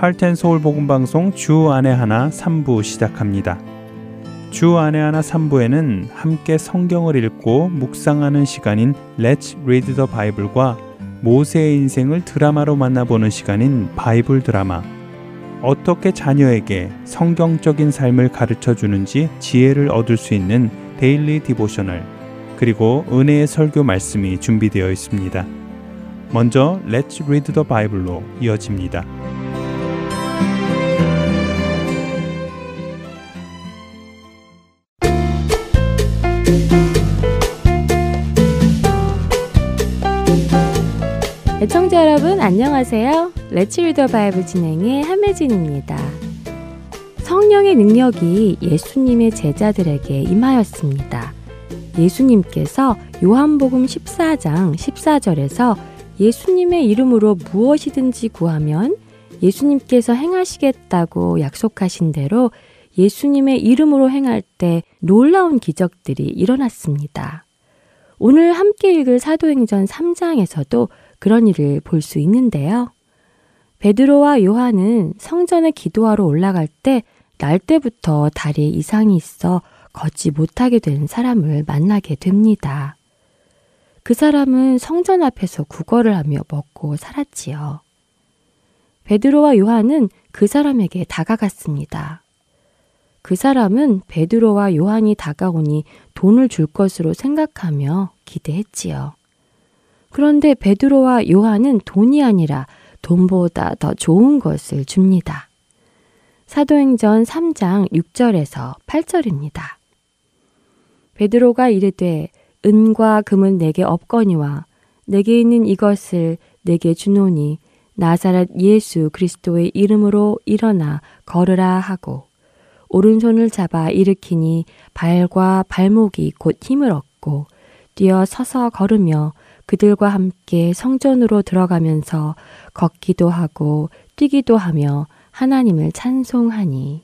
할텐 서울 복음 방송 주 안에 하나 3부 시작합니다. 주 안에 하나 3부에는 함께 성경을 읽고 묵상하는 시간인 Let's Read the Bible과 모세의 인생을 드라마로 만나보는 시간인 바이블 드라마 어떻게 자녀에게 성경적인 삶을 가르쳐 주는지 지혜를 얻을 수 있는 Daily Devotional 그리고 은혜의 설교 말씀이 준비되어 있습니다. 먼저 Let's Read the Bible로 이어집니다. 애청자 여러분 안녕하세요. 레츠 리더 바이블 진행의 함혜진입니다. 성령의 능력이 예수님의 제자들에게 임하였습니다. 예수님께서 요한복음 14장 14절에서 예수님의 이름으로 무엇이든지 구하면 예수님께서 행하시겠다고 약속하신 대로 예수님의 이름으로 행할 때 놀라운 기적들이 일어났습니다. 오늘 함께 읽을 사도행전 3장에서도 그런 일을 볼 수 있는데요. 베드로와 요한은 성전에 기도하러 올라갈 때 날 때부터 다리에 이상이 있어 걷지 못하게 된 사람을 만나게 됩니다. 그 사람은 성전 앞에서 구걸을 하며 먹고 살았지요. 베드로와 요한은 그 사람에게 다가갔습니다. 그 사람은 베드로와 요한이 다가오니 돈을 줄 것으로 생각하며 기대했지요. 그런데 베드로와 요한은 돈이 아니라 돈보다 더 좋은 것을 줍니다. 사도행전 3장 6절에서 8절입니다. 베드로가 이르되 은과 금은 내게 없거니와 내게 있는 이것을 내게 주노니 나사렛 예수 그리스도의 이름으로 일어나 걸으라 하고 오른손을 잡아 일으키니 발과 발목이 곧 힘을 얻고 뛰어 서서 걸으며 그들과 함께 성전으로 들어가면서 걷기도 하고 뛰기도 하며 하나님을 찬송하니.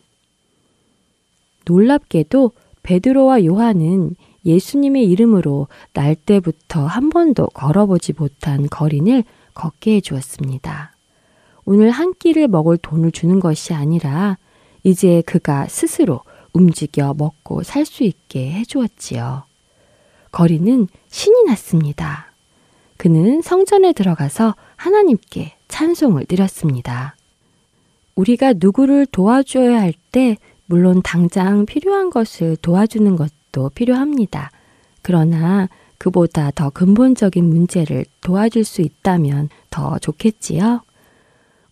놀랍게도 베드로와 요한은 예수님의 이름으로 날 때부터 한 번도 걸어보지 못한 거린을 걷게 해 주었습니다. 오늘 한 끼를 먹을 돈을 주는 것이 아니라 이제 그가 스스로 움직여 먹고 살 수 있게 해 주었지요. 거리는 신이 났습니다. 그는 성전에 들어가서 하나님께 찬송을 드렸습니다. 우리가 누구를 도와줘야 할 때 물론 당장 필요한 것을 도와주는 것도 필요합니다. 그러나 그보다 더 근본적인 문제를 도와줄 수 있다면 더 좋겠지요?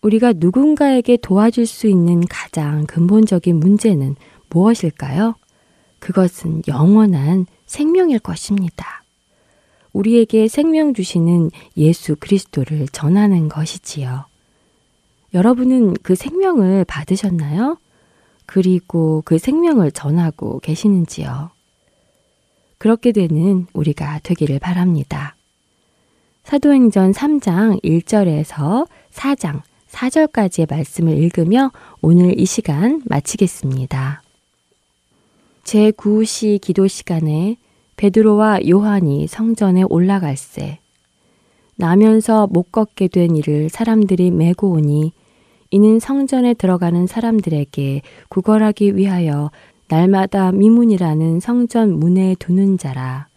우리가 누군가에게 도와줄 수 있는 가장 근본적인 문제는 무엇일까요? 그것은 영원한 생명일 것입니다. 우리에게 생명 주시는 예수 그리스도를 전하는 것이지요. 여러분은 그 생명을 받으셨나요? 그리고 그 생명을 전하고 계시는지요? 그렇게 되는 우리가 되기를 바랍니다. 사도행전 3장 1절에서 4장 4절까지의 말씀을 읽으며 오늘 이 시간 마치겠습니다. 제9시 기도 시간에 베드로와 요한이 성전에 올라갈새 나면서 못 걷게 된 이를 사람들이 메고 오니 이는 성전에 들어가는 사람들에게 구걸하기 위하여 날마다 미문이라는 성전 문에 두는 자라.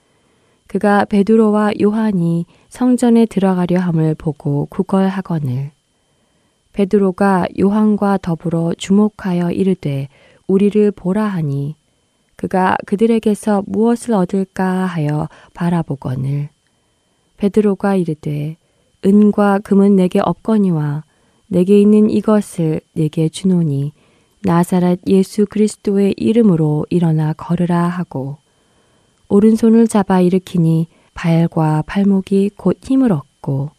그가 베드로와 요한이 성전에 들어가려 함을 보고 구걸하거늘. 베드로가 요한과 더불어 주목하여 이르되 우리를 보라 하니 그가 그들에게서 무엇을 얻을까 하여 바라보거늘 베드로가 이르되 은과 금은 내게 없거니와 내게 있는 이것을 내게 주노니 나사렛 예수 그리스도의 이름으로 일어나 걸으라 하고 오른손을 잡아 일으키니 발과 발목이 곧 힘을 얻고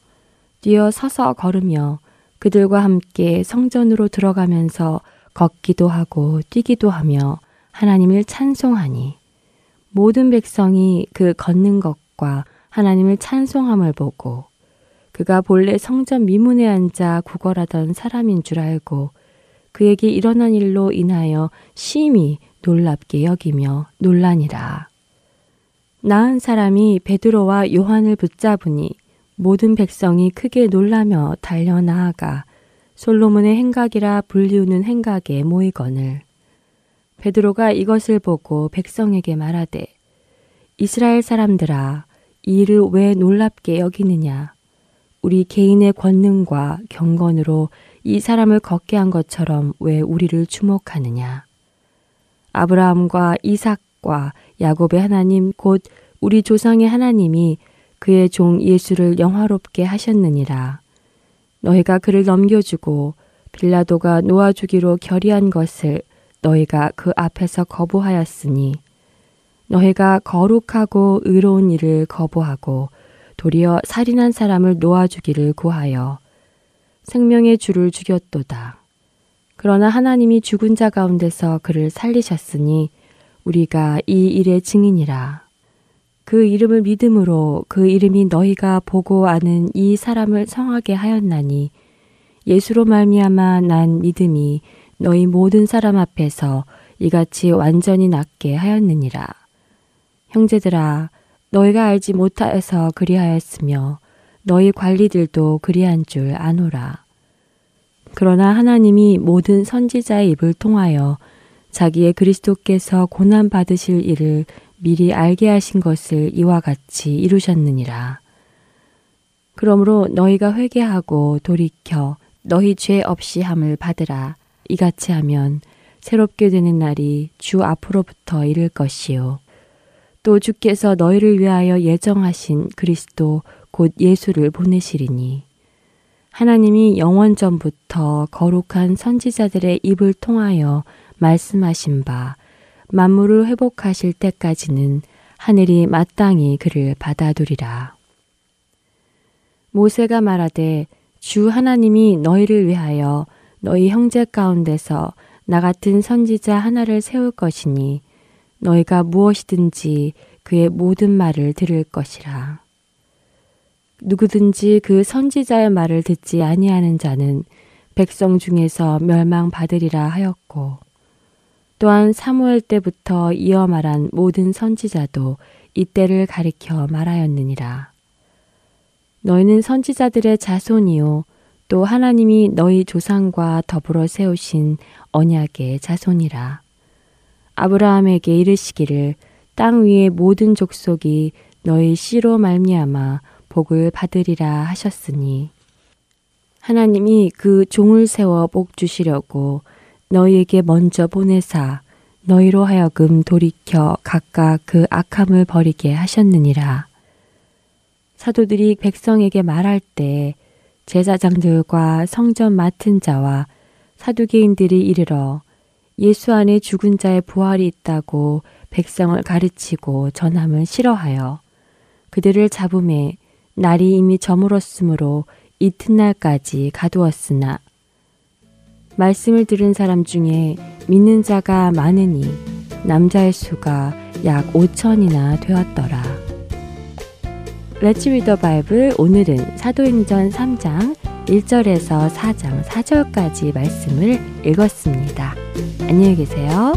뛰어 서서 걸으며 그들과 함께 성전으로 들어가면서 걷기도 하고 뛰기도 하며 하나님을 찬송하니 모든 백성이 그 걷는 것과 하나님을 찬송함을 보고 그가 본래 성전 미문에 앉아 구걸하던 사람인 줄 알고 그에게 일어난 일로 인하여 심히 놀랍게 여기며 논란이라. 나은 사람이 베드로와 요한을 붙잡으니 모든 백성이 크게 놀라며 달려 나아가 솔로몬의 행각이라 불리우는 행각에 모이거늘 베드로가 이것을 보고 백성에게 말하되 이스라엘 사람들아 이 일을 왜 놀랍게 여기느냐 우리 개인의 권능과 경건으로 이 사람을 걷게 한 것처럼 왜 우리를 주목하느냐 아브라함과 이삭과 야곱의 하나님 곧 우리 조상의 하나님이 그의 종 예수를 영화롭게 하셨느니라. 너희가 그를 넘겨주고 빌라도가 놓아주기로 결의한 것을 너희가 그 앞에서 거부하였으니 너희가 거룩하고 의로운 일을 거부하고 도리어 살인한 사람을 놓아주기를 구하여 생명의 주를 죽였도다. 그러나 하나님이 죽은 자 가운데서 그를 살리셨으니 우리가 이 일의 증인이라. 그 이름을 믿음으로 그 이름이 너희가 보고 아는 이 사람을 성하게 하였나니 예수로 말미암아 난 믿음이 너희 모든 사람 앞에서 이같이 완전히 낫게 하였느니라. 형제들아, 너희가 알지 못하여서 그리하였으며 너희 관리들도 그리한 줄 아노라. 그러나 하나님이 모든 선지자의 입을 통하여 자기의 그리스도께서 고난 받으실 일을 미리 알게 하신 것을 이와 같이 이루셨느니라. 그러므로 너희가 회개하고 돌이켜 너희 죄 없이 함을 받으라. 이같이 하면 새롭게 되는 날이 주 앞으로부터 이를 것이요. 또 주께서 너희를 위하여 예정하신 그리스도 곧 예수를 보내시리니 하나님이 영원 전부터 거룩한 선지자들의 입을 통하여 말씀하신 바 만물을 회복하실 때까지는 하늘이 마땅히 그를 받아두리라. 모세가 말하되 주 하나님이 너희를 위하여 너희 형제 가운데서 나 같은 선지자 하나를 세울 것이니 너희가 무엇이든지 그의 모든 말을 들을 것이라. 누구든지 그 선지자의 말을 듣지 아니하는 자는 백성 중에서 멸망받으리라 하였고 또한 사무엘 때부터 이어 말한 모든 선지자도 이때를 가리켜 말하였느니라. 너희는 선지자들의 자손이요 또 하나님이 너희 조상과 더불어 세우신 언약의 자손이라. 아브라함에게 이르시기를 땅 위의 모든 족속이 너희 씨로 말미암아 복을 받으리라 하셨으니 하나님이 그 종을 세워 복 주시려고 너희에게 먼저 보내사 너희로 하여금 돌이켜 각각 그 악함을 버리게 하셨느니라. 사도들이 백성에게 말할 때 제사장들과 성전 맡은 자와 사두개인들이 이르러 예수 안에 죽은 자의 부활이 있다고 백성을 가르치고 전함을 싫어하여 그들을 잡음에 날이 이미 저물었으므로 이튿날까지 가두었으나 말씀을 들은 사람 중에 믿는 자가 많으니 남자의 수가 약 5천이나 되었더라. 레츠 리더 바이블 오늘은 사도행전 3장 1절에서 4장 4절까지 말씀을 읽었습니다. 안녕히 계세요.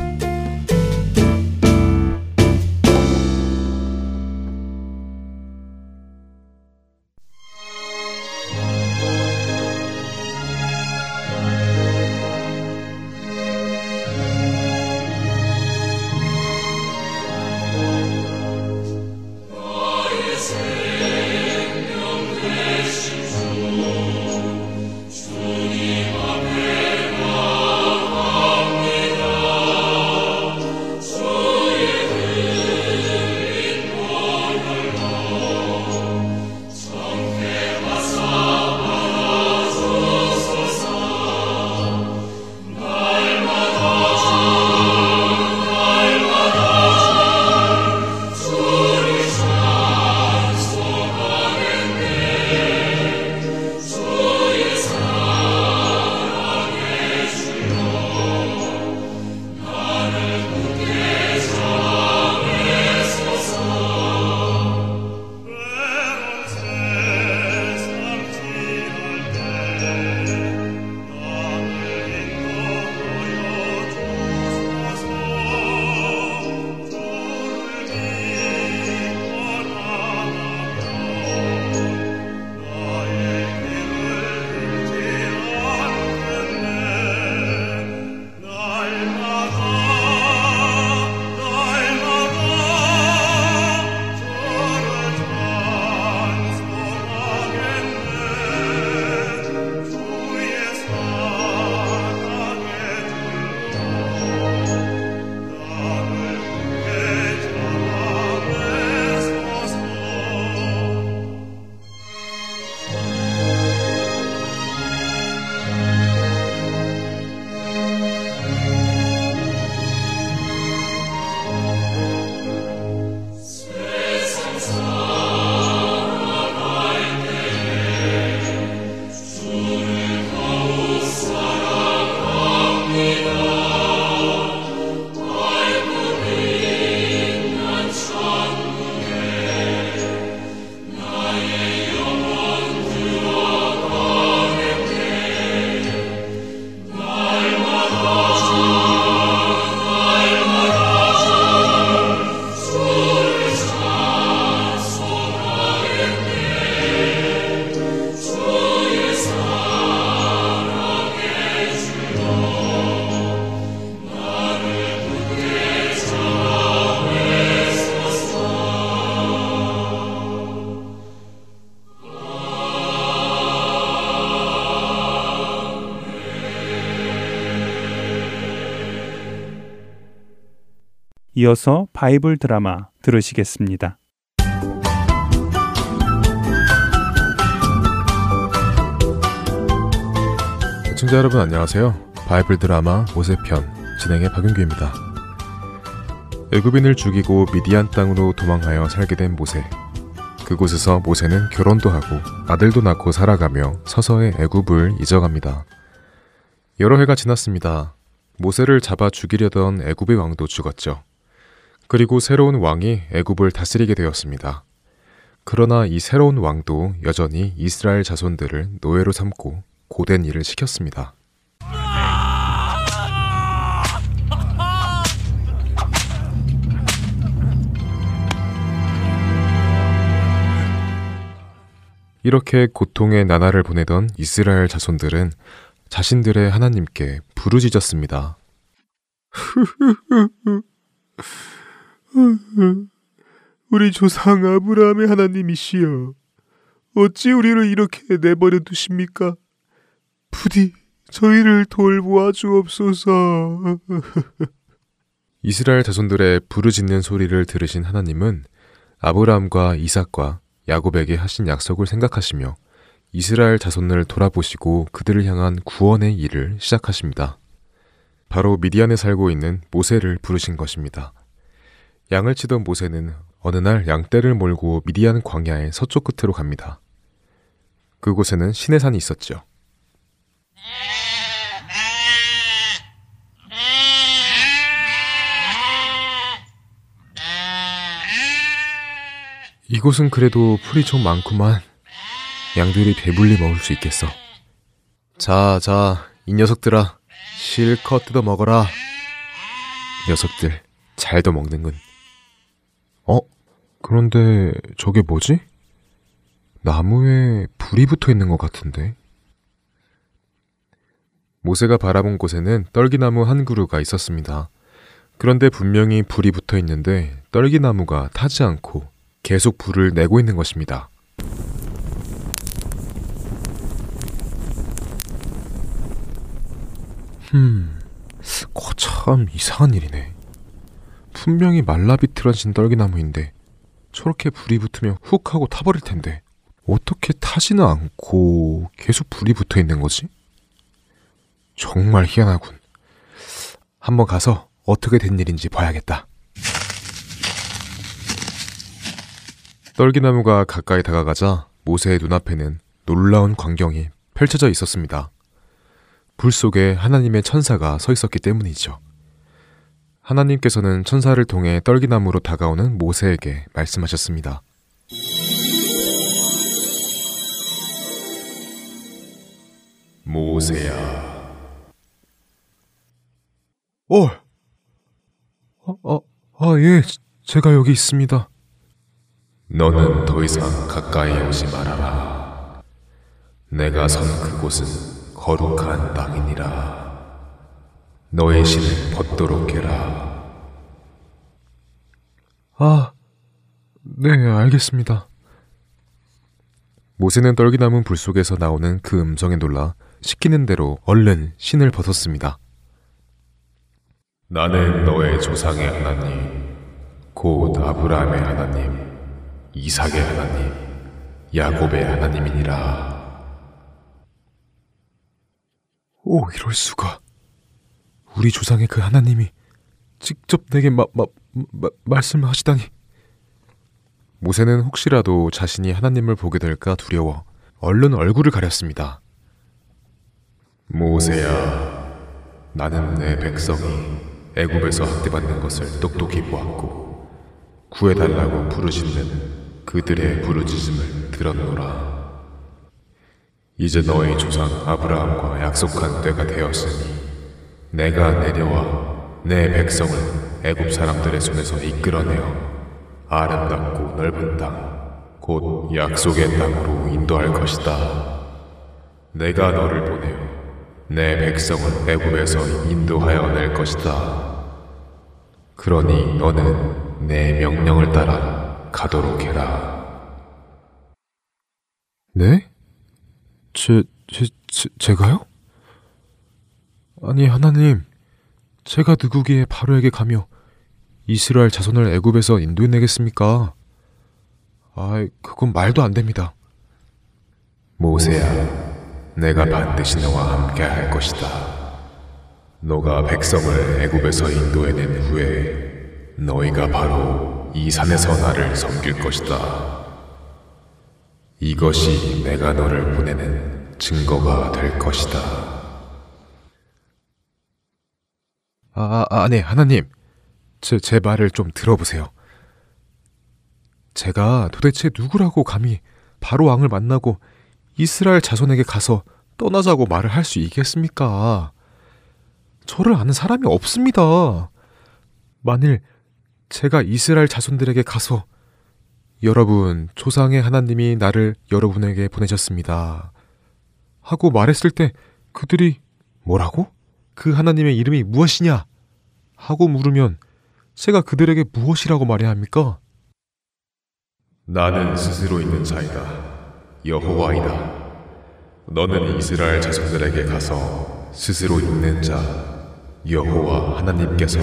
이어서 바이블 드라마 들으시겠습니다. 시청자 여러분 안녕하세요. 바이블 드라마 모세편 진행의 박윤규입니다. 애굽인을 죽이고 미디안 땅으로 도망하여 살게 된 모세. 그곳에서 모세는 결혼도 하고 아들도 낳고 살아가며 서서히 애굽을 잊어갑니다. 여러 해가 지났습니다. 모세를 잡아 죽이려던 애굽의 왕도 죽었죠. 그리고 새로운 왕이 애굽을 다스리게 되었습니다. 그러나 이 새로운 왕도 여전히 이스라엘 자손들을 노예로 삼고 고된 일을 시켰습니다. 이렇게 고통의 나날을 보내던 이스라엘 자손들은 자신들의 하나님께 부르짖었습니다. 우리 조상 아브라함의 하나님이시여, 어찌 우리를 이렇게 내버려 두십니까? 부디 저희를 돌보아 주옵소서. 이스라엘 자손들의 부르짖는 소리를 들으신 하나님은 아브라함과 이삭과 야곱에게 하신 약속을 생각하시며 이스라엘 자손을 돌아보시고 그들을 향한 구원의 일을 시작하십니다. 바로 미디안에 살고 있는 모세를 부르신 것입니다. 양을 치던 모세는 어느 날 양떼를 몰고 미디안 광야의 서쪽 끝으로 갑니다. 그곳에는 신의 산이 있었죠. 이곳은 그래도 풀이 좀 많구만. 양들이 배불리 먹을 수 있겠어. 자, 자, 이 녀석들아, 실컷 뜯어 먹어라. 녀석들, 잘도 먹는군. 어? 그런데 저게 뭐지? 나무에 불이 붙어 있는 것 같은데? 모세가 바라본 곳에는 떨기나무 한 그루가 있었습니다. 그런데 분명히 불이 붙어 있는데 떨기나무가 타지 않고 계속 불을 내고 있는 것입니다. 흠, 거참 이상한 일이네. 분명히 말라비틀어진 떨기나무인데 저렇게 불이 붙으면 훅 하고 타버릴 텐데 어떻게 타지는 않고 계속 불이 붙어 있는 거지? 정말 희한하군. 한번 가서 어떻게 된 일인지 봐야겠다. 떨기나무가 가까이 다가가자 모세의 눈앞에는 놀라운 광경이 펼쳐져 있었습니다. 불 속에 하나님의 천사가 서 있었기 때문이죠. 하나님께서는 천사를 통해 떨기나무로 다가오는 모세에게 말씀하셨습니다. 모세야. 어, 어, 어, 아, 예, 제가 여기 있습니다. 너는 더 이상 가까이 오지 말아라. 내가 선 그곳은 거룩한 땅이니라. 너의 신을 벗도록 해라. 아, 네, 알겠습니다. 모세는 떨기나무 불 속에서 나오는 그 음성에 놀라 시키는 대로 얼른 신을 벗었습니다. 나는 너의 조상의 하나님, 곧 아브라함의 하나님, 이삭의 하나님, 야곱의 하나님이니라. 오, 이럴 수가. 우리 조상의 그 하나님이 직접 내게 마, 마, 마, 말씀을 하시다니. 모세는 혹시라도 자신이 하나님을 보게 될까 두려워 얼른 얼굴을 가렸습니다. 모세야, 나는 내 백성이 애굽에서 학대받는 것을 똑똑히 보았고 구해달라고 부르짖는 그들의 부르짖음을 들었노라. 이제 너희 조상 아브라함과 약속한 때가 되었으니 내가 내려와 내 백성을 애굽 사람들의 손에서 이끌어내어 아름답고 넓은 땅, 곧 약속의 땅으로 인도할 것이다. 내가 너를 보내어 내 백성을 애굽에서 인도하여 낼 것이다. 그러니 너는 내 명령을 따라 가도록 해라. 네? 제, 제, 제 제가요? 아니, 하나님, 제가 누구기에 바로에게 가며 이스라엘 자손을 애굽에서 인도해내겠습니까? 아, 그건 말도 안 됩니다. 모세야, 내가 반드시 너와 함께 할 것이다. 너가 백성을 애굽에서 인도해낸 후에 너희가 바로 이 산에서 나를 섬길 것이다. 이것이 내가 너를 보내는 증거가 될 것이다. 아, 아, 네, 하나님. 제, 제 말을 좀 들어보세요. 제가 도대체 누구라고 감히 바로 왕을 만나고 이스라엘 자손에게 가서 떠나자고 말을 할 수 있겠습니까? 저를 아는 사람이 없습니다. 만일 제가 이스라엘 자손들에게 가서 여러분, 조상의 하나님이 나를 여러분에게 보내셨습니다. 하고 말했을 때 그들이 뭐라고? 그 하나님의 이름이 무엇이냐? 하고 물으면 제가 그들에게 무엇이라고 말해야 합니까? 나는 스스로 있는 자이다. 여호와이다. 너는 이스라엘 자손들에게 가서 스스로 있는 자 여호와 하나님께서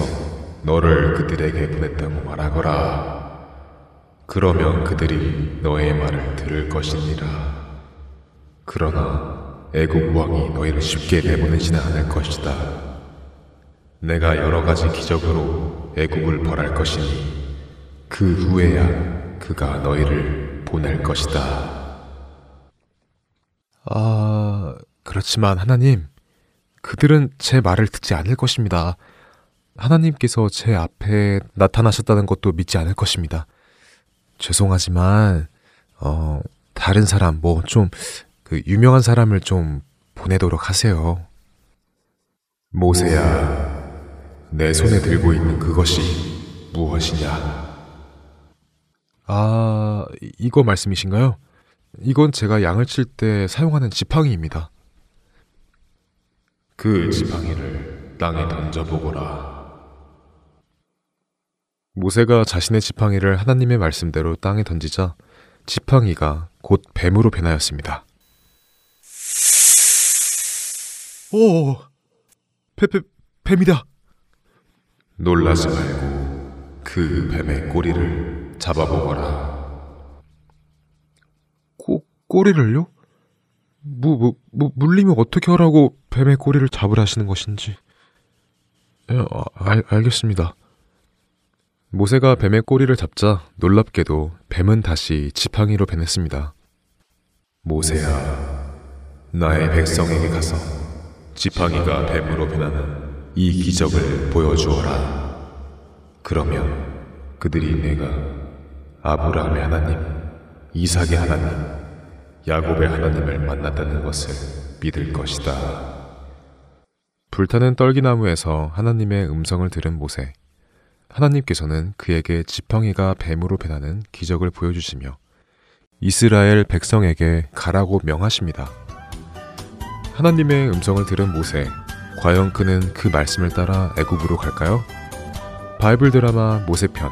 너를 그들에게 보냈다고 말하거라. 그러면 그들이 너의 말을 들을 것이니라. 그러나 애국 왕이 너희를 쉽게 내보내지는 않을 것이다. 내가 여러 가지 기적으로 애국을 벌할 것이니 그 후에야 그가 너희를 보낼 것이다. 아, 그렇지만 하나님, 그들은 제 말을 듣지 않을 것입니다. 하나님께서 제 앞에 나타나셨다는 것도 믿지 않을 것입니다. 죄송하지만, 어, 다른 사람, 뭐, 좀, 그, 유명한 사람을 좀 보내도록 하세요. 모세야, 내 손에 들고 있는 그것이 무엇이냐? 아, 이거 말씀이신가요? 이건 제가 양을 칠 때 사용하는 지팡이입니다. 그 지팡이를 땅에 던져보거라. 모세가 자신의 지팡이를 하나님의 말씀대로 땅에 던지자 지팡이가 곧 뱀으로 변하였습니다. 오, 뱀, 뱀, 뱀이다. 놀라지 말고 그 뱀의 꼬리를 잡아보거라. 꼬, 꼬리를요? 뭐, 뭐, 뭐, 물리면 어떻게 하라고 뱀의 꼬리를 잡으라시는 것인지. 예, 아, 알, 알겠습니다. 모세가 뱀의 꼬리를 잡자 놀랍게도 뱀은 다시 지팡이로 변했습니다. 모세야, 나의 백성에게 가서 지팡이가 뱀으로 변하는 이 기적을 보여주어라. 그러면 그들이 내가 아브라함의 하나님, 이삭의 하나님, 야곱의 하나님을 만났다는 것을 믿을 것이다. 불타는 떨기나무에서 하나님의 음성을 들은 모세. 하나님께서는 그에게 지팡이가 뱀으로 변하는 기적을 보여주시며 이스라엘 백성에게 가라고 명하십니다. 하나님의 음성을 들은 모세. 과연 그는 그 말씀을 따라 애굽으로 갈까요? 바이블 드라마 모세편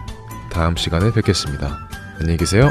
다음 시간에 뵙겠습니다. 안녕히 계세요.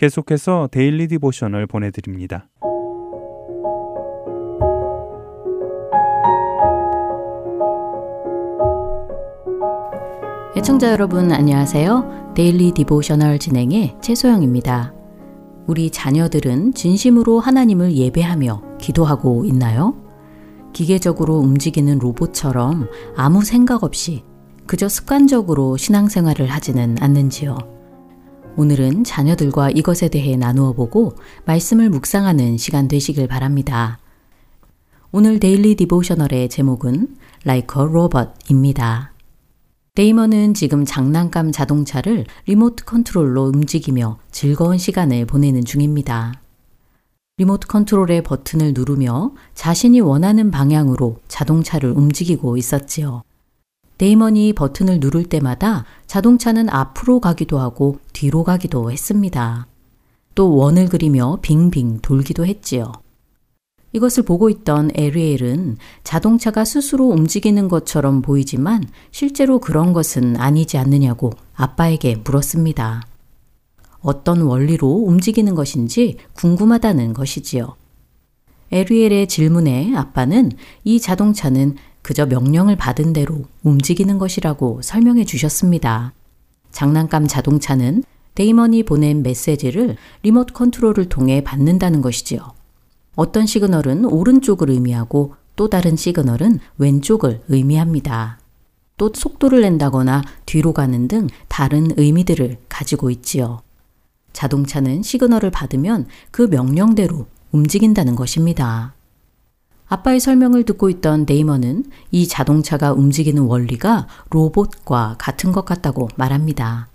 계속해서 Daily Devotional 보내드립니다. 애청자 여러분 안녕하세요. Daily Devotional 진행의 최소영입니다. 우리 자녀들은 진심으로 하나님을 예배하며 기도하고 있나요? 기계적으로 움직이는 로봇처럼 아무 생각 없이 그저 습관적으로 신앙생활을 하지는 않는지요. 오늘은 자녀들과 이것에 대해 나누어 보고 말씀을 묵상하는 시간 되시길 바랍니다. 오늘 Daily Devotional의 제목은 Like a Robot입니다. 데이먼은 지금 장난감 자동차를 리모트 컨트롤로 움직이며 즐거운 시간을 보내는 중입니다. 리모트 컨트롤의 버튼을 누르며 자신이 원하는 방향으로 자동차를 움직이고 있었지요. 데이먼이 버튼을 누를 때마다 자동차는 앞으로 가기도 하고 뒤로 가기도 했습니다. 또 원을 그리며 빙빙 돌기도 했지요. 이것을 보고 있던 에리엘은 자동차가 스스로 움직이는 것처럼 보이지만 실제로 그런 것은 아니지 않느냐고 아빠에게 물었습니다. 어떤 원리로 움직이는 것인지 궁금하다는 것이지요. 에리엘의 질문에 아빠는 이 자동차는 그저 명령을 받은 대로 움직이는 것이라고 설명해 주셨습니다. 장난감 자동차는 데이먼이 보낸 메시지를 리모트 컨트롤을 통해 받는다는 것이지요. 어떤 시그널은 오른쪽을 의미하고 또 다른 시그널은 왼쪽을 의미합니다. 또 속도를 낸다거나 뒤로 가는 등 다른 의미들을 가지고 있지요. 자동차는 시그널을 받으면 그 명령대로 움직인다는 것입니다. 아빠의 설명을 듣고 있던 데이먼은 이 자동차가 움직이는 원리가 로봇과 같은 것 같다고 말합니다.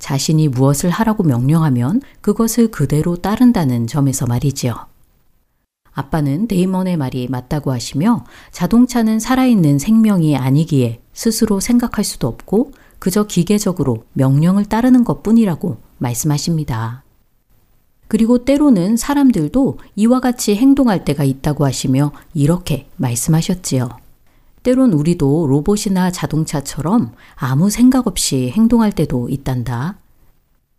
자신이 무엇을 하라고 명령하면 그것을 그대로 따른다는 점에서 말이지요. 아빠는 데이먼의 말이 맞다고 하시며 자동차는 살아있는 생명이 아니기에 스스로 생각할 수도 없고 그저 기계적으로 명령을 따르는 것 뿐이라고 말씀하십니다. 그리고 때로는 사람들도 이와 같이 행동할 때가 있다고 하시며 이렇게 말씀하셨지요. 때론 우리도 로봇이나 자동차처럼 아무 생각 없이 행동할 때도 있단다.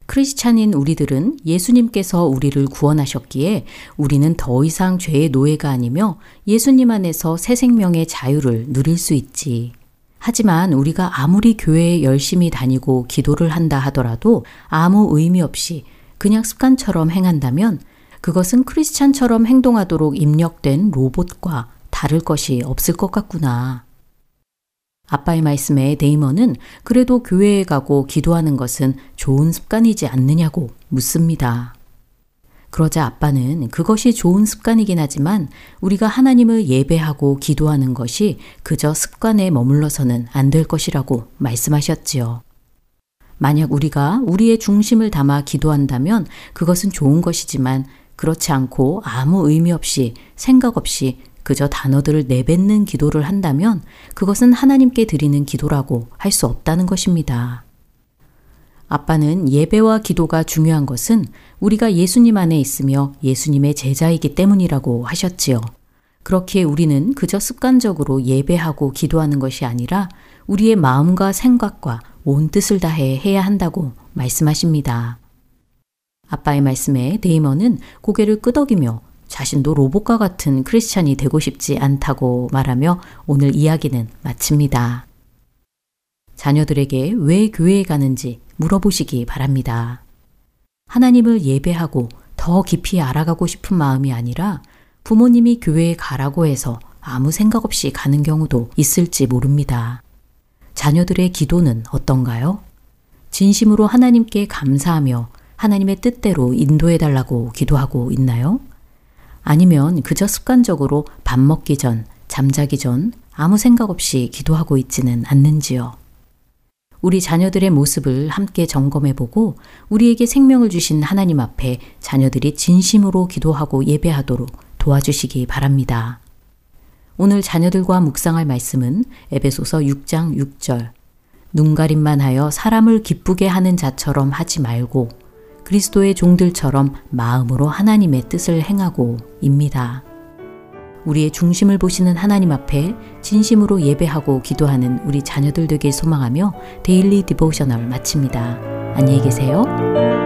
크리스찬인 우리들은 예수님께서 우리를 구원하셨기에 우리는 더 이상 죄의 노예가 아니며 예수님 안에서 새 생명의 자유를 누릴 수 있지. 하지만 우리가 아무리 교회에 열심히 다니고 기도를 한다 하더라도 아무 의미 없이 그냥 습관처럼 행한다면 그것은 크리스찬처럼 행동하도록 입력된 로봇과 다를 것이 없을 것 같구나. 아빠의 말씀에 데이먼은 그래도 교회에 가고 기도하는 것은 좋은 습관이지 않느냐고 묻습니다. 그러자 아빠는 그것이 좋은 습관이긴 하지만 우리가 하나님을 예배하고 기도하는 것이 그저 습관에 머물러서는 안 될 것이라고 말씀하셨지요. 만약 우리가 우리의 중심을 담아 기도한다면 그것은 좋은 것이지만 그렇지 않고 아무 의미 없이 생각 없이 그저 단어들을 내뱉는 기도를 한다면 그것은 하나님께 드리는 기도라고 할 수 없다는 것입니다. 아빠는 예배와 기도가 중요한 것은 우리가 예수님 안에 있으며 예수님의 제자이기 때문이라고 하셨지요. 그렇기에 우리는 그저 습관적으로 예배하고 기도하는 것이 아니라 우리의 마음과 생각과 온 뜻을 다해 해야 한다고 말씀하십니다. 아빠의 말씀에 데이먼은 고개를 끄덕이며 자신도 로봇과 같은 크리스찬이 되고 싶지 않다고 말하며 오늘 이야기는 마칩니다. 자녀들에게 왜 교회에 가는지 물어보시기 바랍니다. 하나님을 예배하고 더 깊이 알아가고 싶은 마음이 아니라 부모님이 교회에 가라고 해서 아무 생각 없이 가는 경우도 있을지 모릅니다. 자녀들의 기도는 어떤가요? 진심으로 하나님께 감사하며 하나님의 뜻대로 인도해 달라고 기도하고 있나요? 아니면 그저 습관적으로 밥 먹기 전, 잠자기 전 아무 생각 없이 기도하고 있지는 않는지요. 우리 자녀들의 모습을 함께 점검해 보고 우리에게 생명을 주신 하나님 앞에 자녀들이 진심으로 기도하고 예배하도록 도와주시기 바랍니다. 오늘 자녀들과 묵상할 말씀은 에베소서 6장 6절. 눈가림만 하여 사람을 기쁘게 하는 자처럼 하지 말고 그리스도의 종들처럼 마음으로 하나님의 뜻을 행하고 입니다. 우리의 중심을 보시는 하나님 앞에 진심으로 예배하고 기도하는 우리 자녀들 되길 소망하며 Daily Devotional 마칩니다. 안녕히 계세요.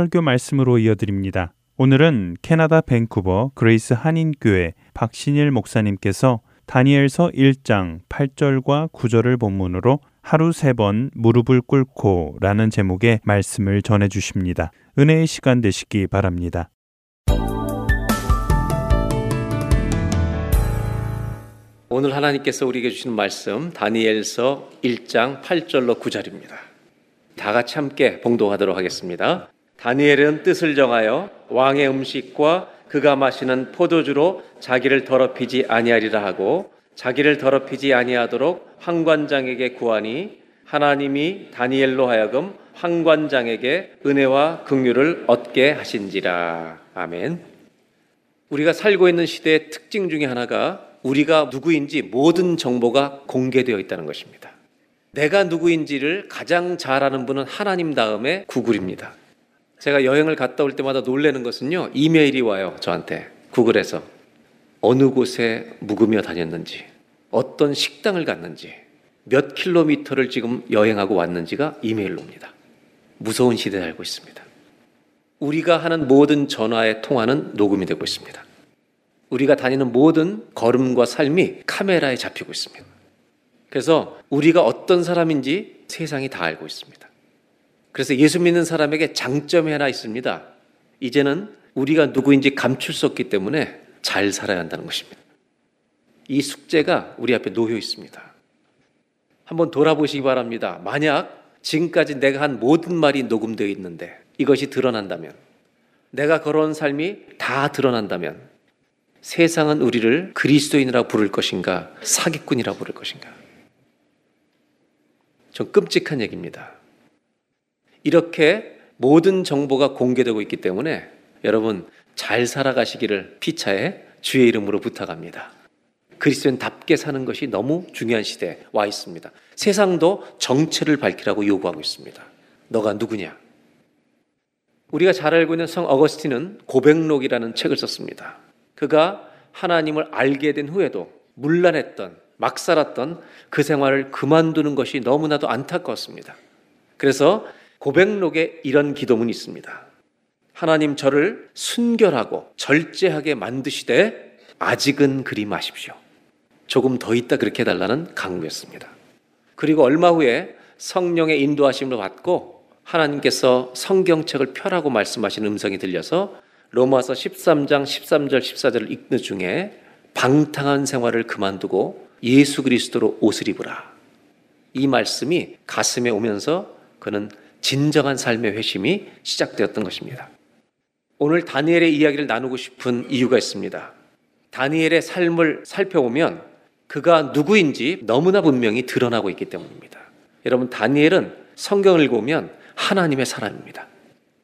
설교 말씀으로 이어드립니다. 오늘은 캐나다 밴쿠버 그레이스 한인교회 박신일 목사님께서 다니엘서 1장 8절과 9절을 본문으로 하루 세 번 무릎을 꿇고 라는 제목의 말씀을 전해 주십니다. 은혜의 시간 되시기 바랍니다. 오늘 하나님께서 우리에게 주시는 말씀 다니엘서 1장 8절로 9절입니다. 다 같이 함께 봉독하도록 하겠습니다. 다니엘은 뜻을 정하여 왕의 음식과 그가 마시는 포도주로 자기를 더럽히지 아니하리라 하고 자기를 더럽히지 아니하도록 황관장에게 구하니 하나님이 다니엘로 하여금 황관장에게 은혜와 긍휼을 얻게 하신지라. 아멘. 우리가 살고 있는 시대의 특징 중에 하나가 우리가 누구인지 모든 정보가 공개되어 있다는 것입니다. 내가 누구인지를 가장 잘 아는 분은 하나님 다음에 구글입니다. 제가 여행을 갔다 올 때마다 놀라는 것은요, 이메일이 와요, 저한테. 구글에서. 어느 곳에 묵으며 다녔는지, 어떤 식당을 갔는지, 몇 킬로미터를 지금 여행하고 왔는지가 이메일로 옵니다. 무서운 시대에 살고 있습니다. 우리가 하는 모든 전화의 통화는 녹음이 되고 있습니다. 우리가 다니는 모든 걸음과 삶이 카메라에 잡히고 있습니다. 그래서 우리가 어떤 사람인지 세상이 다 알고 있습니다. 그래서 예수 믿는 사람에게 장점이 하나 있습니다. 이제는 우리가 누구인지 감출 수 없기 때문에 잘 살아야 한다는 것입니다. 이 숙제가 우리 앞에 놓여 있습니다. 한번 돌아보시기 바랍니다. 만약 지금까지 내가 한 모든 말이 녹음되어 있는데 이것이 드러난다면, 내가 걸어온 삶이 다 드러난다면, 세상은 우리를 그리스도인이라고 부를 것인가, 사기꾼이라고 부를 것인가? 좀 끔찍한 얘기입니다. 이렇게 모든 정보가 공개되고 있기 때문에 여러분 잘 살아가시기를 피차에 주의 이름으로 부탁합니다. 그리스도인답게 사는 것이 너무 중요한 시대에 와 있습니다. 세상도 정체를 밝히라고 요구하고 있습니다. 너가 누구냐? 우리가 잘 알고 있는 성 어거스틴은 고백록이라는 책을 썼습니다. 그가 하나님을 알게 된 후에도 문란했던 막 살았던 그 생활을 그만두는 것이 너무나도 안타까웠습니다. 그래서 고백록에 이런 기도문이 있습니다. 하나님 저를 순결하고 절제하게 만드시되 아직은 그리 마십시오. 조금 더 있다 그렇게 해달라는 강구였습니다. 그리고 얼마 후에 성령의 인도하심을 받고 하나님께서 성경책을 펴라고 말씀하신 음성이 들려서 로마서 13장 13절 14절을 읽는 중에 방탕한 생활을 그만두고 예수 그리스도로 옷을 입으라. 이 말씀이 가슴에 오면서 그는 진정한 삶의 회심이 시작되었던 것입니다. 오늘 다니엘의 이야기를 나누고 싶은 이유가 있습니다. 다니엘의 삶을 살펴보면 그가 누구인지 너무나 분명히 드러나고 있기 때문입니다. 여러분, 다니엘은 성경을 읽으면 하나님의 사람입니다.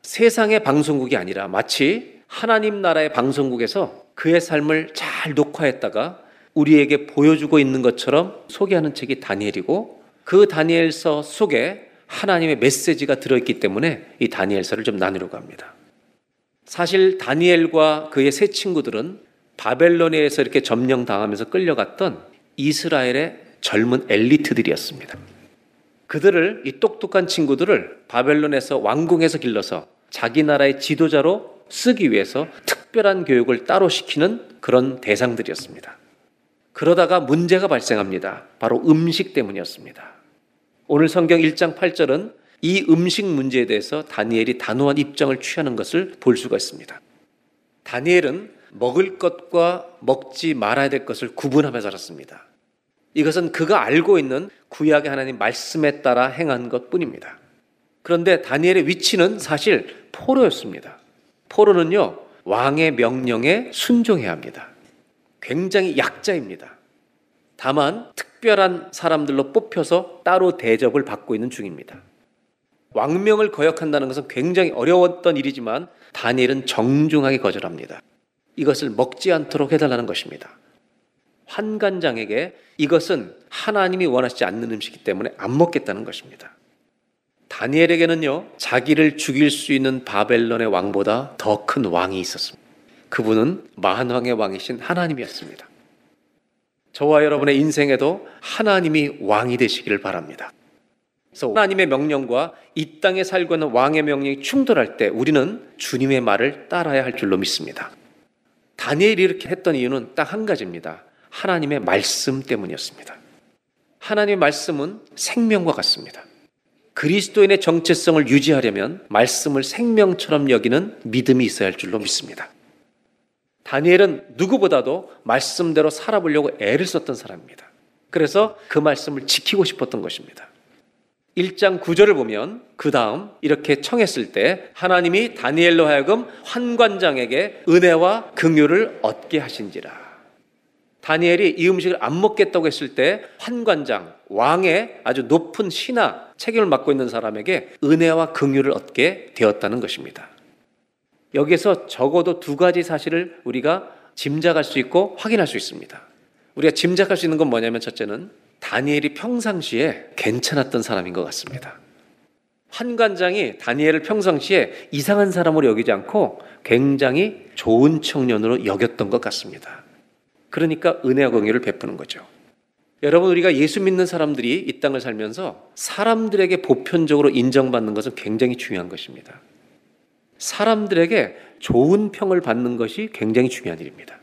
세상의 방송국이 아니라 마치 하나님 나라의 방송국에서 그의 삶을 잘 녹화했다가 우리에게 보여주고 있는 것처럼 소개하는 책이 다니엘이고 그 다니엘서 속에 하나님의 메시지가 들어있기 때문에 이 다니엘서를 좀 나누려고 합니다. 사실 다니엘과 그의 세 친구들은 바벨로니아에서 이렇게 점령당하면서 끌려갔던 이스라엘의 젊은 엘리트들이었습니다. 그들을 이 똑똑한 친구들을 바벨론에서 왕궁에서 길러서 자기 나라의 지도자로 쓰기 위해서 특별한 교육을 따로 시키는 그런 대상들이었습니다. 그러다가 문제가 발생합니다. 바로 음식 때문이었습니다. 오늘 성경 1장 8절은 이 음식 문제에 대해서 다니엘이 단호한 입장을 취하는 것을 볼 수가 있습니다. 다니엘은 먹을 것과 먹지 말아야 될 것을 구분하며 살았습니다. 이것은 그가 알고 있는 구약의 하나님 말씀에 따라 행한 것 뿐입니다. 그런데 다니엘의 위치는 사실 포로였습니다. 포로는요, 왕의 명령에 순종해야 합니다. 굉장히 약자입니다. 다만 특별한 사람들로 뽑혀서 따로 대접을 받고 있는 중입니다. 왕명을 거역한다는 것은 굉장히 어려웠던 일이지만 다니엘은 정중하게 거절합니다. 이것을 먹지 않도록 해달라는 것입니다. 환관장에게 이것은 하나님이 원하시지 않는 음식이기 때문에 안 먹겠다는 것입니다. 다니엘에게는요, 자기를 죽일 수 있는 바벨론의 왕보다 더 큰 왕이 있었습니다. 그분은 만왕의 왕이신 하나님이었습니다. 저와 여러분의 인생에도 하나님이 왕이 되시기를 바랍니다. 그래서 하나님의 명령과 이 땅에 살고 있는 왕의 명령이 충돌할 때 우리는 주님의 말을 따라야 할 줄로 믿습니다. 다니엘이 이렇게 했던 이유는 딱 한 가지입니다. 하나님의 말씀 때문이었습니다. 하나님의 말씀은 생명과 같습니다. 그리스도인의 정체성을 유지하려면 말씀을 생명처럼 여기는 믿음이 있어야 할 줄로 믿습니다. 다니엘은 누구보다도 말씀대로 살아보려고 애를 썼던 사람입니다. 그래서 그 말씀을 지키고 싶었던 것입니다. 1장 9절을 보면 그 다음 이렇게 청했을 때 하나님이 다니엘로 하여금 환관장에게 은혜와 긍휼을 얻게 하신지라. 다니엘이 이 음식을 안 먹겠다고 했을 때 환관장 왕의 아주 높은 신하 책임을 맡고 있는 사람에게 은혜와 긍휼을 얻게 되었다는 것입니다. 여기서 적어도 두 가지 사실을 우리가 짐작할 수 있고 확인할 수 있습니다. 우리가 짐작할 수 있는 건 뭐냐면 첫째는 다니엘이 평상시에 괜찮았던 사람인 것 같습니다. 환관장이 다니엘을 평상시에 이상한 사람으로 여기지 않고 굉장히 좋은 청년으로 여겼던 것 같습니다. 그러니까 은혜와 공유를 베푸는 거죠. 여러분 우리가 예수 믿는 사람들이 이 땅을 살면서 사람들에게 보편적으로 인정받는 것은 굉장히 중요한 것입니다. 사람들에게 좋은 평을 받는 것이 굉장히 중요한 일입니다.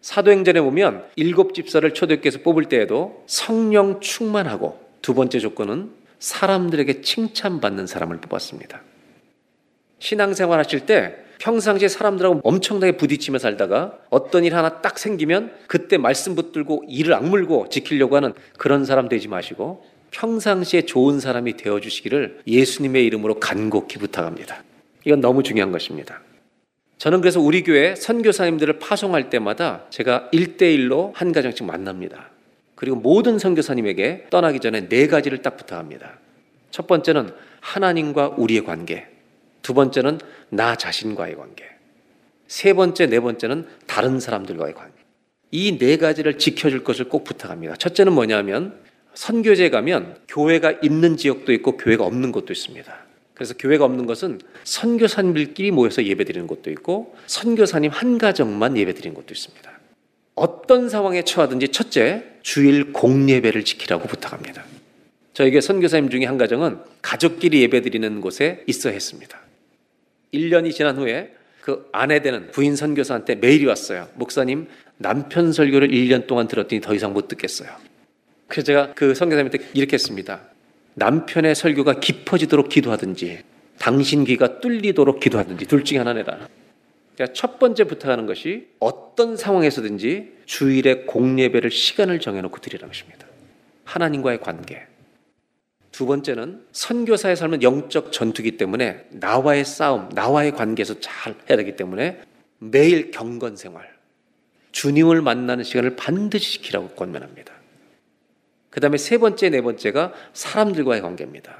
사도행전에 보면 일곱 집사를 초대교회에서 뽑을 때에도 성령 충만하고 두 번째 조건은 사람들에게 칭찬받는 사람을 뽑았습니다. 신앙생활 하실 때 평상시에 사람들하고 엄청나게 부딪히며 살다가 어떤 일 하나 딱 생기면 그때 말씀 붙들고 이를 악물고 지키려고 하는 그런 사람 되지 마시고 평상시에 좋은 사람이 되어 주시기를 예수님의 이름으로 간곡히 부탁합니다. 이건 너무 중요한 것입니다. 저는 그래서 우리 교회 선교사님들을 파송할 때마다 제가 1대1로 한 가정씩 만납니다. 그리고 모든 선교사님에게 떠나기 전에 네 가지를 딱 부탁합니다. 첫 번째는 하나님과 우리의 관계. 두 번째는 나 자신과의 관계. 세 번째, 네 번째는 다른 사람들과의 관계. 이 네 가지를 지켜줄 것을 꼭 부탁합니다. 첫째는 뭐냐면 선교제 가면 교회가 있는 지역도 있고 교회가 없는 곳도 있습니다. 그래서 교회가 없는 것은 선교사님들끼리 모여서 예배드리는 곳도 있고 선교사님 한 가정만 예배드리는 곳도 있습니다. 어떤 상황에 처하든지 첫째 주일 공예배를 지키라고 부탁합니다. 저에게 선교사님 중에 한 가정은 가족끼리 예배드리는 곳에 있어야 했습니다. 1년이 지난 후에 그 아내 되는 부인 선교사한테 메일이 왔어요. 목사님 남편 설교를 1년 동안 들었더니 더 이상 못 듣겠어요. 그래서 제가 그 선교사님한테 이렇게 했습니다. 남편의 설교가 깊어지도록 기도하든지 당신 귀가 뚫리도록 기도하든지 둘 중에 하나 내라. 그러니까 첫 번째 부탁하는 것이 어떤 상황에서든지 주일에 공예배를 시간을 정해놓고 드리라는 것입니다. 하나님과의 관계. 두 번째는 선교사의 삶은 영적 전투기 때문에 나와의 싸움, 나와의 관계에서 잘 해야 되기 때문에 매일 경건 생활, 주님을 만나는 시간을 반드시 지키라고 권면합니다. 그 다음에 세 번째, 네 번째가 사람들과의 관계입니다.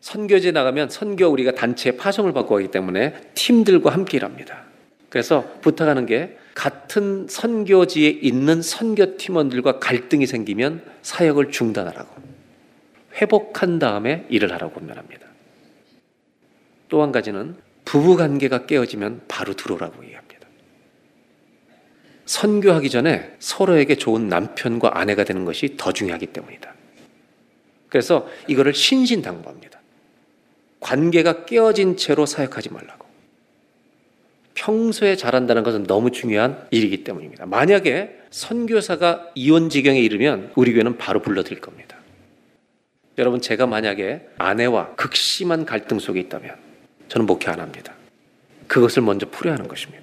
선교제 나가면 선교 우리가 단체 파송을 받고 가기 때문에 팀들과 함께 일합니다. 그래서 부탁하는 게 같은 선교지에 있는 선교 팀원들과 갈등이 생기면 사역을 중단하라고 회복한 다음에 일을 하라고 권면합니다. 또 한 가지는 부부 관계가 깨어지면 바로 들어오라고 얘기합니다. 선교하기 전에 서로에게 좋은 남편과 아내가 되는 것이 더 중요하기 때문이다. 그래서 이거를 신신당부합니다. 관계가 깨어진 채로 사역하지 말라고. 평소에 잘한다는 것은 너무 중요한 일이기 때문입니다. 만약에 선교사가 이혼 지경에 이르면 우리 교회는 바로 불러드릴 겁니다. 여러분 제가 만약에 아내와 극심한 갈등 속에 있다면 저는 목회 안 합니다. 그것을 먼저 풀어야 하는 것입니다.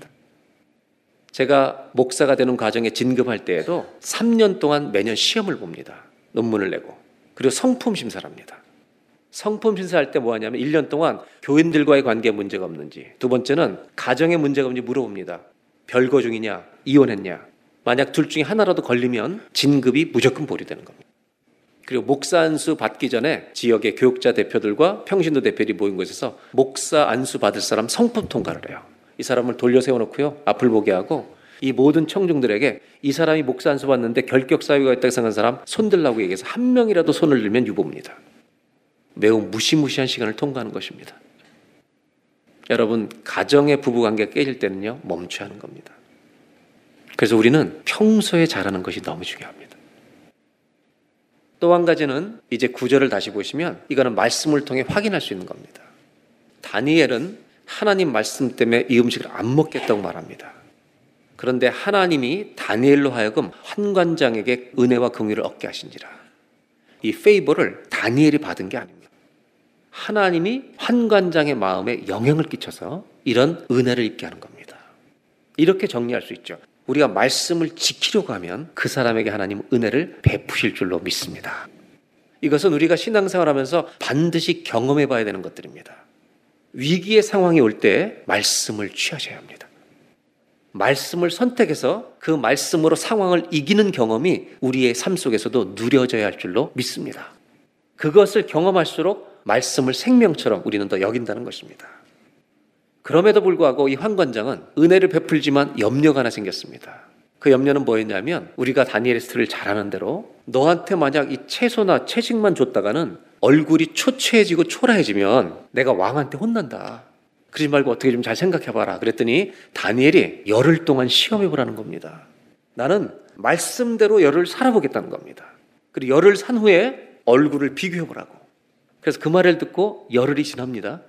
제가 목사가 되는 과정에 진급할 때에도 3년 동안 매년 시험을 봅니다. 논문을 내고. 그리고 성품 심사를 합니다. 성품 심사할 때 뭐 하냐면 1년 동안 교인들과의 관계에 문제가 없는지, 두 번째는 가정에 문제가 없는지 물어봅니다. 별거 중이냐, 이혼했냐. 만약 둘 중에 하나라도 걸리면 진급이 무조건 보류되는 겁니다. 그리고 목사 안수 받기 전에 지역의 교육자 대표들과 평신도 대표들이 모인 곳에서 목사 안수 받을 사람 성품 통과를 해요. 이 사람을 돌려 세워놓고요. 앞을 보게 하고 이 모든 청중들에게 이 사람이 목사 안수 받는데 결격 사유가 있다고 생각하는 사람 손들라고 얘기해서 한 명이라도 손을 들면 유보입니다. 매우 무시무시한 시간을 통과하는 것입니다. 여러분 가정의 부부관계가 깨질 때는요 멈춰야 하는 겁니다. 그래서 우리는 평소에 잘하는 것이 너무 중요합니다. 또 한 가지는 이제 구절을 다시 보시면 이거는 말씀을 통해 확인할 수 있는 겁니다. 다니엘은 하나님 말씀 때문에 이 음식을 안 먹겠다고 말합니다. 그런데 하나님이 다니엘로 하여금 환관장에게 은혜와 긍휼을 얻게 하신지라. 이 페이버를 다니엘이 받은 게 아닙니다. 하나님이 환관장의 마음에 영향을 끼쳐서 이런 은혜를 입게 하는 겁니다. 이렇게 정리할 수 있죠. 우리가 말씀을 지키려고 하면 그 사람에게 하나님 은혜를 베푸실 줄로 믿습니다. 이것은 우리가 신앙생활하면서 반드시 경험해 봐야 되는 것들입니다. 위기의 상황이 올 때 말씀을 취하셔야 합니다. 말씀을 선택해서 그 말씀으로 상황을 이기는 경험이 우리의 삶 속에서도 누려져야 할 줄로 믿습니다. 그것을 경험할수록 말씀을 생명처럼 우리는 더 여긴다는 것입니다. 그럼에도 불구하고 이 환관장은 은혜를 베풀지만 염려가 하나 생겼습니다. 그 염려는 뭐였냐면 우리가 다니엘스트를 잘하는 대로 너한테 만약 이 채소나 채식만 줬다가는 얼굴이 초췌해지고 초라해지면 내가 왕한테 혼난다. 그러지 말고 어떻게 좀 잘 생각해봐라. 그랬더니 다니엘이 열흘 동안 시험해보라는 겁니다. 나는 말씀대로 열흘 살아보겠다는 겁니다. 그리고 열흘 산 후에 얼굴을 비교해보라고. 그래서 그 말을 듣고 열흘이 지납니다.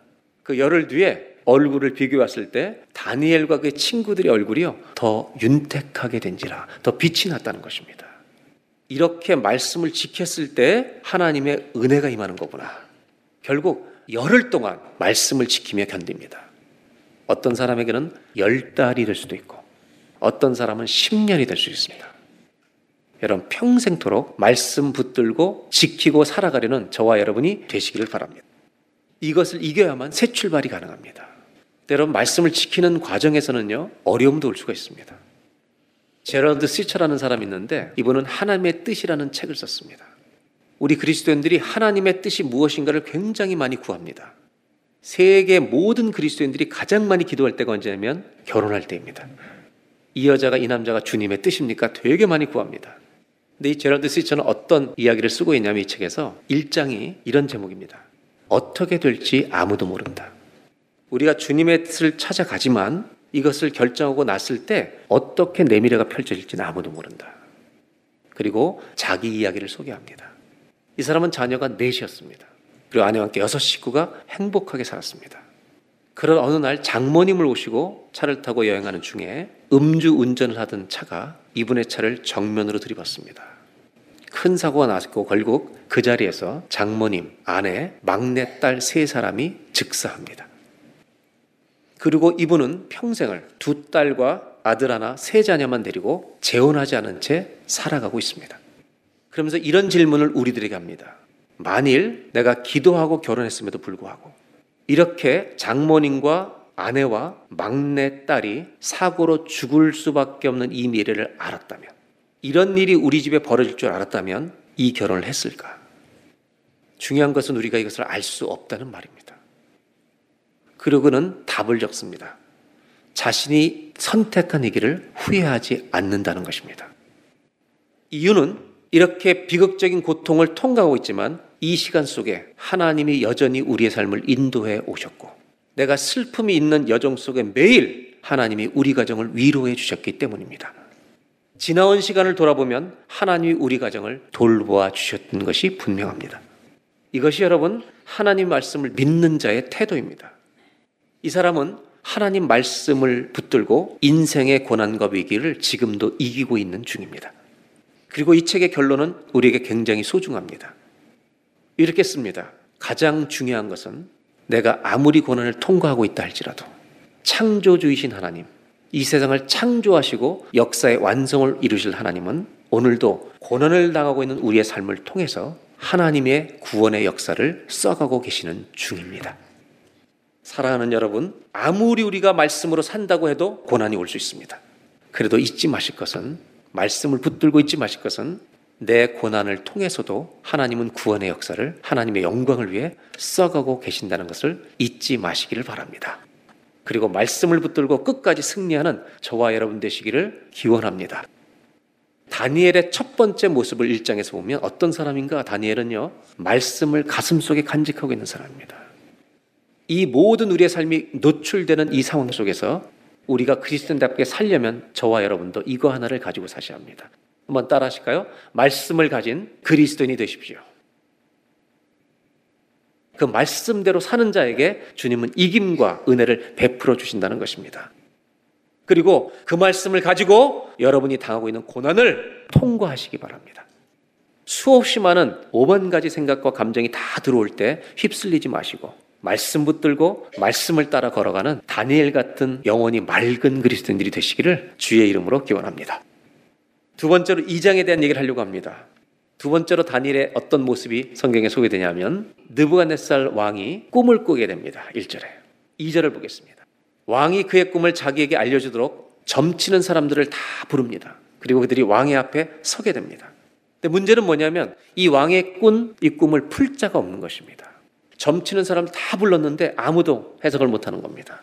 그 열흘 뒤에 얼굴을 비교해 봤을 때 다니엘과 그 친구들의 얼굴이요 더 윤택하게 된지라 더 빛이 났다는 것입니다. 이렇게 말씀을 지켰을 때 하나님의 은혜가 임하는 거구나. 결국 열흘 동안 말씀을 지키며 견딥니다. 어떤 사람에게는 열 달이 될 수도 있고 어떤 사람은 10년이 될 수 있습니다. 여러분 평생토록 말씀 붙들고 지키고 살아가려는 저와 여러분이 되시기를 바랍니다. 이것을 이겨야만 새 출발이 가능합니다. 여러분 말씀을 지키는 과정에서는요 어려움도 올 수가 있습니다. 제럴드 시처라는 사람이 있는데 이분은 하나님의 뜻이라는 책을 썼습니다. 우리 그리스도인들이 하나님의 뜻이 무엇인가를 굉장히 많이 구합니다. 세계 모든 그리스도인들이 가장 많이 기도할 때가 언제냐면 결혼할 때입니다. 이 여자가 이 남자가 주님의 뜻입니까? 되게 많이 구합니다. 근데 이 제럴드 시처는 어떤 이야기를 쓰고 있냐면 이 책에서 1장이 이런 제목입니다. 어떻게 될지 아무도 모른다. 우리가 주님의 뜻을 찾아가지만 이것을 결정하고 났을 때 어떻게 내 미래가 펼쳐질지는 아무도 모른다. 그리고 자기 이야기를 소개합니다. 이 사람은 자녀가 넷이었습니다. 그리고 아내와 함께 여섯 식구가 행복하게 살았습니다. 그런 어느 날 장모님을 오시고 차를 타고 여행하는 중에 음주 운전을 하던 차가 이분의 차를 정면으로 들이받습니다. 큰 사고가 났고 결국 그 자리에서 장모님, 아내, 막내 딸 세 사람이 즉사합니다. 그리고 이분은 평생을 두 딸과 아들 하나, 세 자녀만 데리고 재혼하지 않은 채 살아가고 있습니다. 그러면서 이런 질문을 우리들에게 합니다. 만일 내가 기도하고 결혼했음에도 불구하고 이렇게 장모님과 아내와 막내 딸이 사고로 죽을 수밖에 없는 이 미래를 알았다면 이런 일이 우리 집에 벌어질 줄 알았다면 이 결혼을 했을까? 중요한 것은 우리가 이것을 알 수 없다는 말입니다. 그러고는 답을 적습니다. 자신이 선택한 이 길을 후회하지 않는다는 것입니다. 이유는 이렇게 비극적인 고통을 통과하고 있지만 이 시간 속에 하나님이 여전히 우리의 삶을 인도해 오셨고 내가 슬픔이 있는 여정 속에 매일 하나님이 우리 가정을 위로해 주셨기 때문입니다. 지나온 시간을 돌아보면 하나님이 우리 가정을 돌보아 주셨던 것이 분명합니다. 이것이 여러분 하나님 말씀을 믿는 자의 태도입니다. 이 사람은 하나님 말씀을 붙들고 인생의 고난과 위기를 지금도 이기고 있는 중입니다. 그리고 이 책의 결론은 우리에게 굉장히 소중합니다. 이렇게 씁니다. 가장 중요한 것은 내가 아무리 고난을 통과하고 있다 할지라도 창조주이신 하나님, 이 세상을 창조하시고 역사의 완성을 이루실 하나님은 오늘도 고난을 당하고 있는 우리의 삶을 통해서 하나님의 구원의 역사를 써가고 계시는 중입니다. 사랑하는 여러분, 아무리 우리가 말씀으로 산다고 해도 고난이 올 수 있습니다. 그래도 잊지 마실 것은, 말씀을 붙들고 잊지 마실 것은 내 고난을 통해서도 하나님은 구원의 역사를 하나님의 영광을 위해 써가고 계신다는 것을 잊지 마시기를 바랍니다. 그리고 말씀을 붙들고 끝까지 승리하는 저와 여러분 되시기를 기원합니다. 다니엘의 첫 번째 모습을 1장에서 보면 어떤 사람인가? 다니엘은요, 말씀을 가슴 속에 간직하고 있는 사람입니다. 이 모든 우리의 삶이 노출되는 이 상황 속에서 우리가 그리스도인답게 살려면 저와 여러분도 이거 하나를 가지고 사셔야 합니다. 한번 따라 하실까요? 말씀을 가진 그리스도인이 되십시오. 그 말씀대로 사는 자에게 주님은 이김과 은혜를 베풀어 주신다는 것입니다. 그리고 그 말씀을 가지고 여러분이 당하고 있는 고난을 통과하시기 바랍니다. 수없이 많은 5만 가지 생각과 감정이 다 들어올 때 휩쓸리지 마시고 말씀 붙들고 말씀을 따라 걸어가는 다니엘 같은 영원히 맑은 그리스도인들이 되시기를 주의 이름으로 기원합니다. 두 번째로 2장에 대한 얘기를 하려고 합니다. 두 번째로 다니엘의 어떤 모습이 성경에 소개되냐면 느부갓네살 왕이 꿈을 꾸게 됩니다. 1절에. 2절을 보겠습니다. 왕이 그의 꿈을 자기에게 알려주도록 점치는 사람들을 다 부릅니다. 그리고 그들이 왕의 앞에 서게 됩니다. 근데 문제는 뭐냐면 이 왕의 꾼 이 꿈을 풀 자가 없는 것입니다. 점치는 사람들 다 불렀는데 아무도 해석을 못하는 겁니다.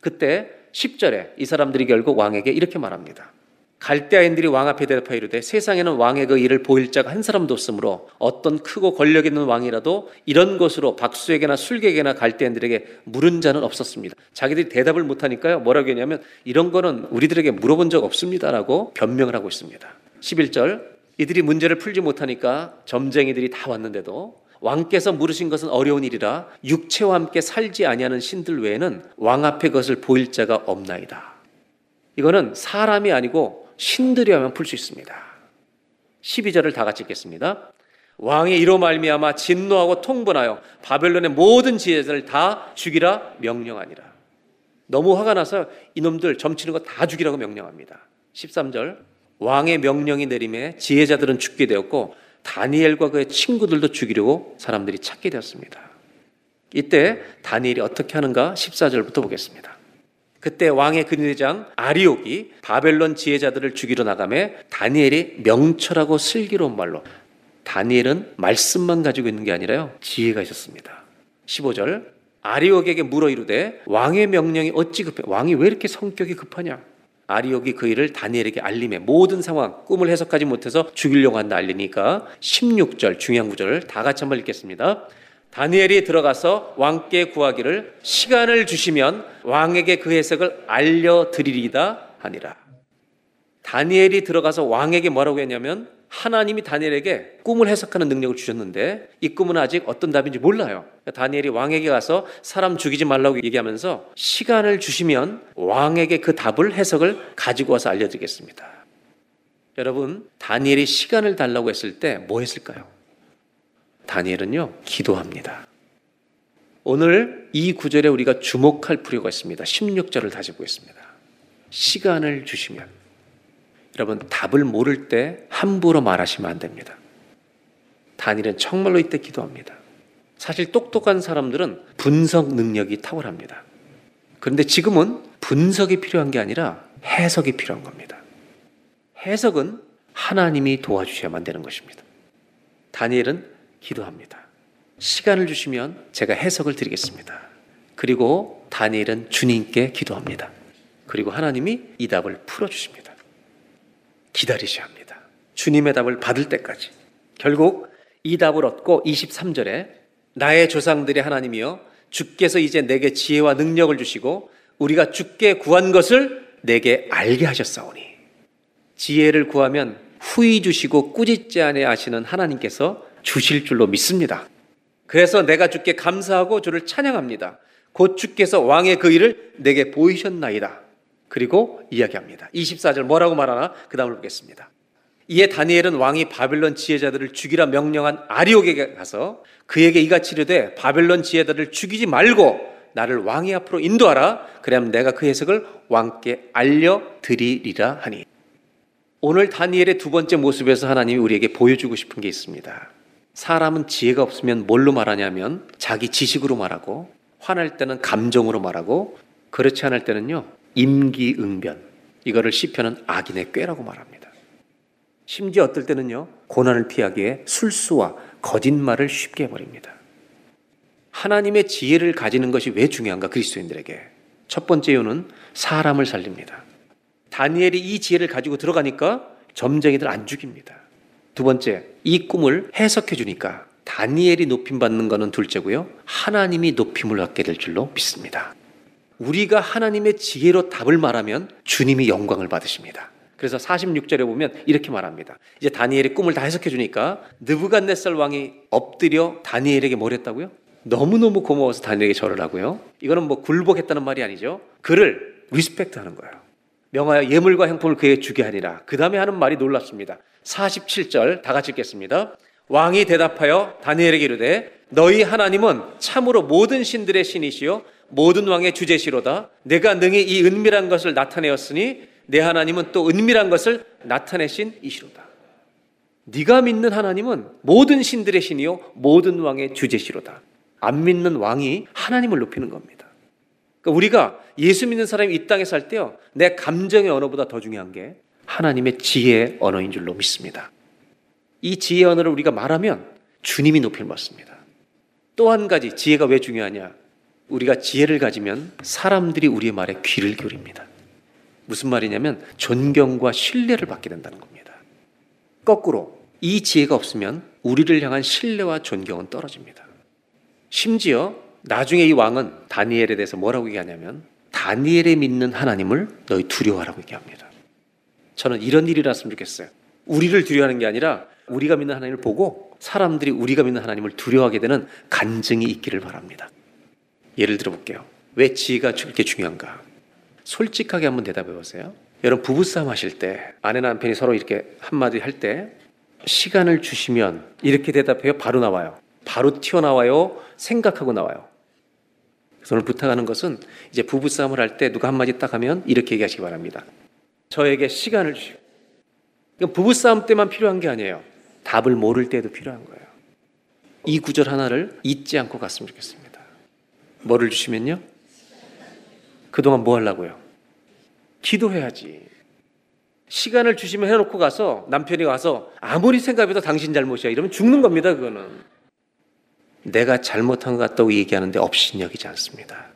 그때 10절에 이 사람들이 결국 왕에게 이렇게 말합니다. 갈대아인들이 왕 앞에 대답하여 이르되 세상에는 왕의 그 일을 보일 자가 한 사람도 없으므로 어떤 크고 권력 있는 왕이라도 이런 것으로 박수에게나 술객에나 갈대아인들에게 물은 자는 없었습니다. 자기들이 대답을 못하니까요. 뭐라고 했냐면 이런 거는 우리들에게 물어본 적 없습니다라고 변명을 하고 있습니다. 11절 이들이 문제를 풀지 못하니까 점쟁이들이 다 왔는데도 왕께서 물으신 것은 어려운 일이라 육체와 함께 살지 아니하는 신들 외에는 왕 앞에 것을 보일 자가 없나이다. 이거는 사람이 아니고 신들이 하면 풀 수 있습니다. 12절을 다 같이 읽겠습니다. 왕이 이로 말미암아 진노하고 통분하여 바벨론의 모든 지혜자를 다 죽이라 명령하니라. 너무 화가 나서 이놈들 점치는 거 다 죽이라고 명령합니다. 13절 왕의 명령이 내림에 지혜자들은 죽게 되었고 다니엘과 그의 친구들도 죽이려고 사람들이 찾게 되었습니다. 이때 다니엘이 어떻게 하는가 14절부터 보겠습니다. 그때 왕의 근위대장 아리옥이 바벨론 지혜자들을 죽이러 나가매 다니엘이 명철하고 슬기로운 말로 다니엘은 말씀만 가지고 있는 게 아니라요 지혜가 있었습니다. 15절 아리옥에게 물어 이르되 왕의 명령이 어찌 급해 왕이 왜 이렇게 성격이 급하냐 아리옥이 그 일을 다니엘에게 알림해 모든 상황 꿈을 해석하지 못해서 죽이려고 한다 알리니까 16절 중요한 구절을 다 같이 한번 읽겠습니다. 다니엘이 들어가서 왕께 구하기를 시간을 주시면 왕에게 그 해석을 알려 드리리다 하니라. 다니엘이 들어가서 왕에게 뭐라고 했냐면 하나님이 다니엘에게 꿈을 해석하는 능력을 주셨는데 이 꿈은 아직 어떤 답인지 몰라요. 다니엘이 왕에게 가서 사람 죽이지 말라고 얘기하면서 시간을 주시면 왕에게 그 답을 해석을 가지고 와서 알려드리겠습니다. 여러분, 다니엘이 시간을 달라고 했을 때 뭐 했을까요? 다니엘은요, 기도합니다. 오늘 이 구절에 우리가 주목할 필요가 있습니다. 16절을 다시 보겠습니다. 시간을 주시면 여러분 답을 모를 때 함부로 말하시면 안 됩니다. 다니엘은 정말로 이때 기도합니다. 사실 똑똑한 사람들은 분석 능력이 탁월합니다. 그런데 지금은 분석이 필요한 게 아니라 해석이 필요한 겁니다. 해석은 하나님이 도와주셔야만 되는 것입니다. 다니엘은 기도합니다. 시간을 주시면 제가 해석을 드리겠습니다. 그리고 다니엘은 주님께 기도합니다. 그리고 하나님이 이 답을 풀어주십니다. 기다리셔야 합니다. 주님의 답을 받을 때까지. 결국 이 답을 얻고 23절에 나의 조상들의 하나님이여 주께서 이제 내게 지혜와 능력을 주시고 우리가 주께 구한 것을 내게 알게 하셨사오니 지혜를 구하면 후히 주시고 꾸짖지 않아 하시는 하나님께서 주실 줄로 믿습니다. 그래서 내가 주께 감사하고 주를 찬양합니다. 곧 주께서 왕의 그 일을 내게 보이셨나이다. 그리고 이야기합니다. 24절 뭐라고 말하나? 그 다음을 보겠습니다. 이에 다니엘은 왕이 바벨론 지혜자들을 죽이라 명령한 아리옥에게 가서 그에게 이같이 이르되 바벨론 지혜자들을 죽이지 말고 나를 왕의 앞으로 인도하라. 그러면 내가 그 해석을 왕께 알려드리리라 하니. 오늘 다니엘의 두 번째 모습에서 하나님이 우리에게 보여주고 싶은 게 있습니다. 사람은 지혜가 없으면 뭘로 말하냐면 자기 지식으로 말하고 화날 때는 감정으로 말하고 그렇지 않을 때는요 임기응변 이거를 시편은 악인의 꾀라고 말합니다. 심지어 어떨 때는요 고난을 피하기에 술수와 거짓말을 쉽게 해버립니다. 하나님의 지혜를 가지는 것이 왜 중요한가 그리스도인들에게 첫 번째 이유는 사람을 살립니다. 다니엘이 이 지혜를 가지고 들어가니까 점쟁이들 안 죽입니다. 두 번째, 이 꿈을 해석해 주니까 다니엘이 높임 받는 것은 둘째고요. 하나님이 높임을 받게 될 줄로 믿습니다. 우리가 하나님의 지혜로 답을 말하면 주님이 영광을 받으십니다. 그래서 46절에 보면 이렇게 말합니다. 이제 다니엘의 꿈을 다 해석해 주니까 느부갓네살 왕이 엎드려 다니엘에게 뭘 했다고요? 너무너무 고마워서 다니엘에게 절을 하고요. 이거는 뭐 굴복했다는 말이 아니죠. 그를 respect 하는 거예요. 명하여 예물과 향품을 그에게 주게 하니라. 그 다음에 하는 말이 놀랍습니다. 47절 다 같이 읽겠습니다. 왕이 대답하여 다니엘에게 이르되 너희 하나님은 참으로 모든 신들의 신이시요 모든 왕의 주제시로다. 네가 능히 이 은밀한 것을 나타내었으니 네 하나님은 또 은밀한 것을 나타내신 이시로다. 네가 믿는 하나님은 모든 신들의 신이요 모든 왕의 주제시로다. 안 믿는 왕이 하나님을 높이는 겁니다. 그러니까 우리가 예수 믿는 사람이 이 땅에 살 때요 내 감정의 언어보다 더 중요한 게 하나님의 지혜의 언어인 줄로 믿습니다. 이 지혜의 언어를 우리가 말하면 주님이 높임을 받습니다. 또 한 가지 지혜가 왜 중요하냐? 우리가 지혜를 가지면 사람들이 우리의 말에 귀를 기울입니다. 무슨 말이냐면 존경과 신뢰를 받게 된다는 겁니다. 거꾸로 이 지혜가 없으면 우리를 향한 신뢰와 존경은 떨어집니다. 심지어 나중에 이 왕은 다니엘에 대해서 뭐라고 얘기하냐면 다니엘에 믿는 하나님을 너희 두려워하라고 얘기합니다. 저는 이런 일이 났으면 좋겠어요. 우리를 두려워하는 게 아니라 우리가 믿는 하나님을 보고 사람들이 우리가 믿는 하나님을 두려워하게 되는 간증이 있기를 바랍니다. 예를 들어 볼게요. 왜 지혜가 이렇게 중요한가? 솔직하게 한번 대답해 보세요. 여러분 부부싸움 하실 때 아내나 남편이 서로 이렇게 한마디 할 때 시간을 주시면 이렇게 대답해요. 바로 나와요. 바로 튀어나와요. 생각하고 나와요. 그래서 오늘 부탁하는 것은 이제 부부싸움을 할 때 누가 한마디 딱 하면 이렇게 얘기하시기 바랍니다. 저에게 시간을 주시고. 이건 부부싸움 때만 필요한 게 아니에요. 답을 모를 때도 필요한 거예요. 이 구절 하나를 잊지 않고 갔으면 좋겠습니다. 뭐를 주시면요? 그동안 뭐 하려고요? 기도해야지. 시간을 주시면 해놓고 가서 남편이 와서 아무리 생각해도 당신 잘못이야 이러면 죽는 겁니다, 그거는. 내가 잘못한 것 같다고 얘기하는데 업신여기지 않습니다.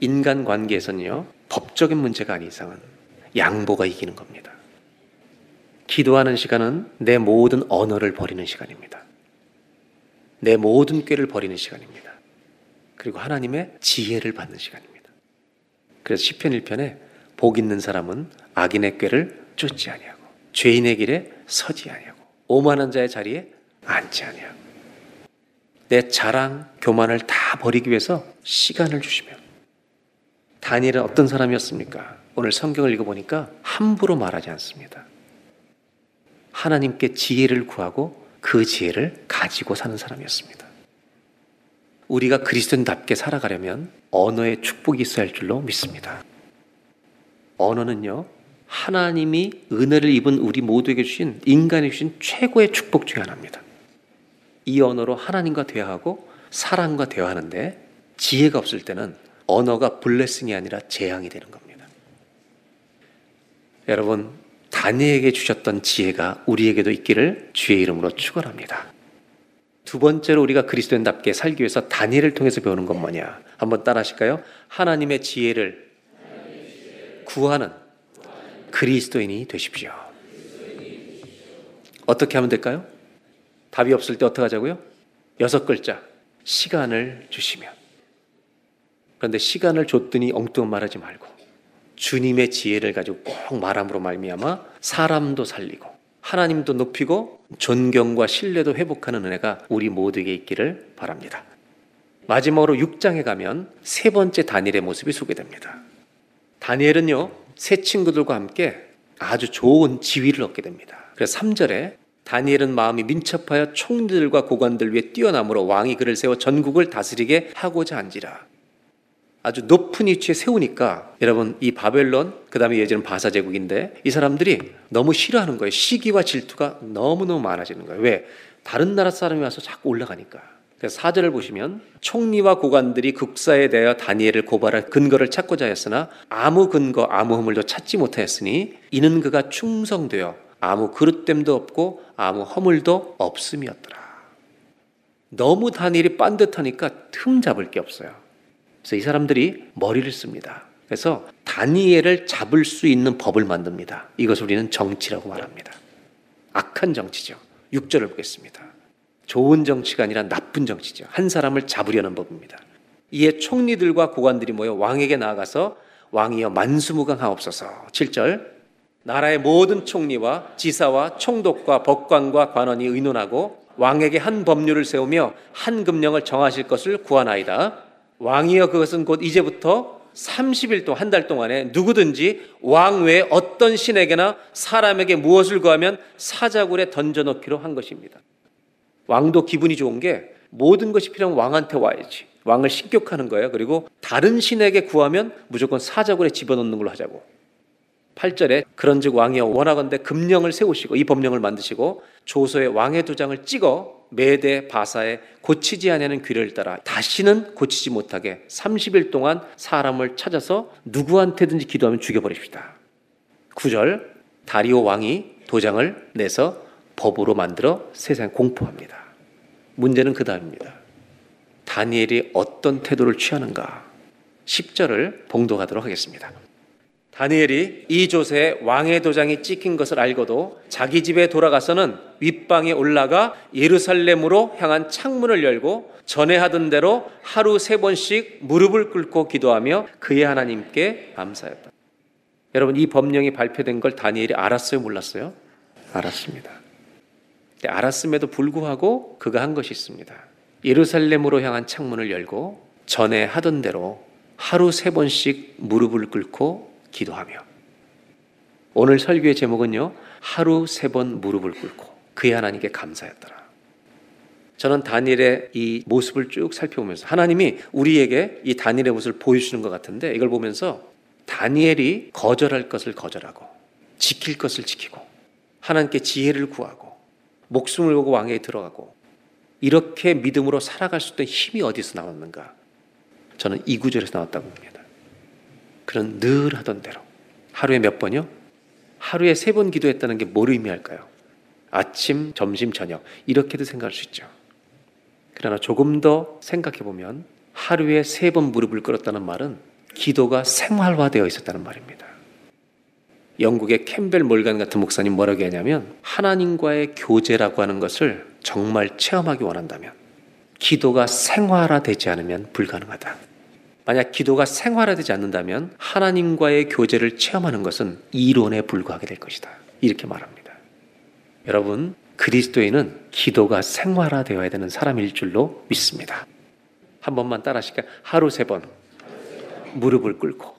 인간 관계에서는요, 법적인 문제가 아닌 이상은 양보가 이기는 겁니다. 기도하는 시간은 내 모든 언어를 버리는 시간입니다. 내 모든 꾀를 버리는 시간입니다. 그리고 하나님의 지혜를 받는 시간입니다. 그래서 시편 1편에 복 있는 사람은 악인의 꾀를 쫓지 아니하고 죄인의 길에 서지 아니하고 오만한 자의 자리에 앉지 아니하고 내 자랑, 교만을 다 버리기 위해서 시간을 주시며 다니엘은 어떤 사람이었습니까? 오늘 성경을 읽어보니까 함부로 말하지 않습니다. 하나님께 지혜를 구하고 그 지혜를 가지고 사는 사람이었습니다. 우리가 그리스도인답게 살아가려면 언어에 축복이 있어야 할 줄로 믿습니다. 언어는요, 하나님이 은혜를 입은 우리 모두에게 주신 인간에 주신 최고의 축복 중에 하나입니다. 이 언어로 하나님과 대화하고 사람과 대화하는데 지혜가 없을 때는 언어가 블레싱이 아니라 재앙이 되는 겁니다. 여러분, 다니에게 주셨던 지혜가 우리에게도 있기를 주의 이름으로 축원합니다. 두 번째로 우리가 그리스도인답게 살기 위해서 다니엘을 통해서 배우는 건 뭐냐? 한번 따라 하실까요? 하나님의 지혜를 구하는 그리스도인이 되십시오. 어떻게 하면 될까요? 답이 없을 때 어떻게 하자고요? 여섯 글자. 시간을 주시면. 그런데 시간을 줬더니 엉뚱한 말하지 말고 주님의 지혜를 가지고 꼭 말함으로 말미암아 사람도 살리고 하나님도 높이고 존경과 신뢰도 회복하는 은혜가 우리 모두에게 있기를 바랍니다. 마지막으로 6장에 가면 세 번째 다니엘의 모습이 소개됩니다. 다니엘은요, 새 친구들과 함께 아주 좋은 지위를 얻게 됩니다. 그래서 3절에 다니엘은 마음이 민첩하여 총들과 고관들 위에 뛰어남으로 왕이 그를 세워 전국을 다스리게 하고자 한지라. 아주 높은 위치에 세우니까 여러분 이 바벨론 그다음에 예전은 바사 제국인데 이 사람들이 너무 싫어하는 거예요. 시기와 질투가 너무너무 많아지는 거예요. 왜? 다른 나라 사람이 와서 자꾸 올라가니까. 그래서 사절을 보시면 총리와 고관들이 국사에 대하여 다니엘을 고발할 근거를 찾고자 했으나 아무 근거 아무 허물도 찾지 못하였으니 이는 그가 충성되어 아무 그릇됨도 없고 아무 허물도 없음이었더라. 너무 다니엘이 빤듯하니까 틈 잡을 게 없어요. 그래서 이 사람들이 머리를 씁니다. 그래서 다니엘을 잡을 수 있는 법을 만듭니다. 이것을 우리는 정치라고 말합니다. 악한 정치죠. 6절을 보겠습니다. 좋은 정치가 아니라 나쁜 정치죠. 한 사람을 잡으려는 법입니다. 이에 총리들과 고관들이 모여 왕에게 나아가서 왕이여 만수무강하옵소서. 7절 나라의 모든 총리와 지사와 총독과 법관과 관원이 의논하고 왕에게 한 법률을 세우며 한 금령을 정하실 것을 구하나이다. 왕이여 그것은 곧 이제부터 30일 동안 한 달 동안에 누구든지 왕 외에 어떤 신에게나 사람에게 무엇을 구하면 사자굴에 던져놓기로 한 것입니다. 왕도 기분이 좋은 게 모든 것이 필요한 왕한테 와야지. 왕을 신격하는 거예요. 그리고 다른 신에게 구하면 무조건 사자굴에 집어넣는 걸로 하자고. 8절에 그런즉 왕이여 원하건대 금령을 세우시고 이 법령을 만드시고 조서에 왕의 도장을 찍어 매대 바사에 고치지 아니하는 규례를 따라 다시는 고치지 못하게 30일 동안 사람을 찾아서 누구한테든지 기도하면 죽여버립시다. 9절 다리오 왕이 도장을 내서 법으로 만들어 세상에 공포합니다. 문제는 그 다음입니다. 다니엘이 어떤 태도를 취하는가? 10절을 봉독하도록 하겠습니다. 다니엘이 이 조세에 왕의 도장이 찍힌 것을 알고도 자기 집에 돌아가서는 윗방에 올라가 예루살렘으로 향한 창문을 열고 전에 하던 대로 하루 세 번씩 무릎을 꿇고 기도하며 그의 하나님께 감사했다. 여러분 이 법령이 발표된 걸 다니엘이 알았어요, 몰랐어요? 알았습니다. 알았음에도 불구하고 그가 한 것이 있습니다. 예루살렘으로 향한 창문을 열고 전에 하던 대로 하루 세 번씩 무릎을 꿇고 기도하며 오늘 설교의 제목은요. 하루 세 번 무릎을 꿇고 그의 하나님께 감사했더라. 저는 다니엘의 이 모습을 쭉 살펴보면서 하나님이 우리에게 이 다니엘의 모습을 보여주시는 것 같은데 이걸 보면서 다니엘이 거절할 것을 거절하고 지킬 것을 지키고 하나님께 지혜를 구하고 목숨을 걸고 왕에 들어가고 이렇게 믿음으로 살아갈 수 있던 힘이 어디서 나왔는가? 저는 이 구절에서 나왔다고 봅니다. 그는 늘 하던 대로 하루에 몇 번요? 하루에 세 번 기도했다는 게 뭘 의미할까요? 아침, 점심, 저녁 이렇게도 생각할 수 있죠. 그러나 조금 더 생각해 보면 하루에 세 번 무릎을 꿇었다는 말은 기도가 생활화되어 있었다는 말입니다. 영국의 캠벨 몰간 같은 목사님 뭐라고 하냐면 하나님과의 교제라고 하는 것을 정말 체험하기 원한다면 기도가 생활화되지 않으면 불가능하다. 만약 기도가 생활화되지 않는다면 하나님과의 교제를 체험하는 것은 이론에 불과하게 될 것이다. 이렇게 말합니다. 여러분, 그리스도인은 기도가 생활화되어야 되는 사람일 줄로 믿습니다. 한 번만 따라 하실까요? 하루 세 번 무릎을 꿇고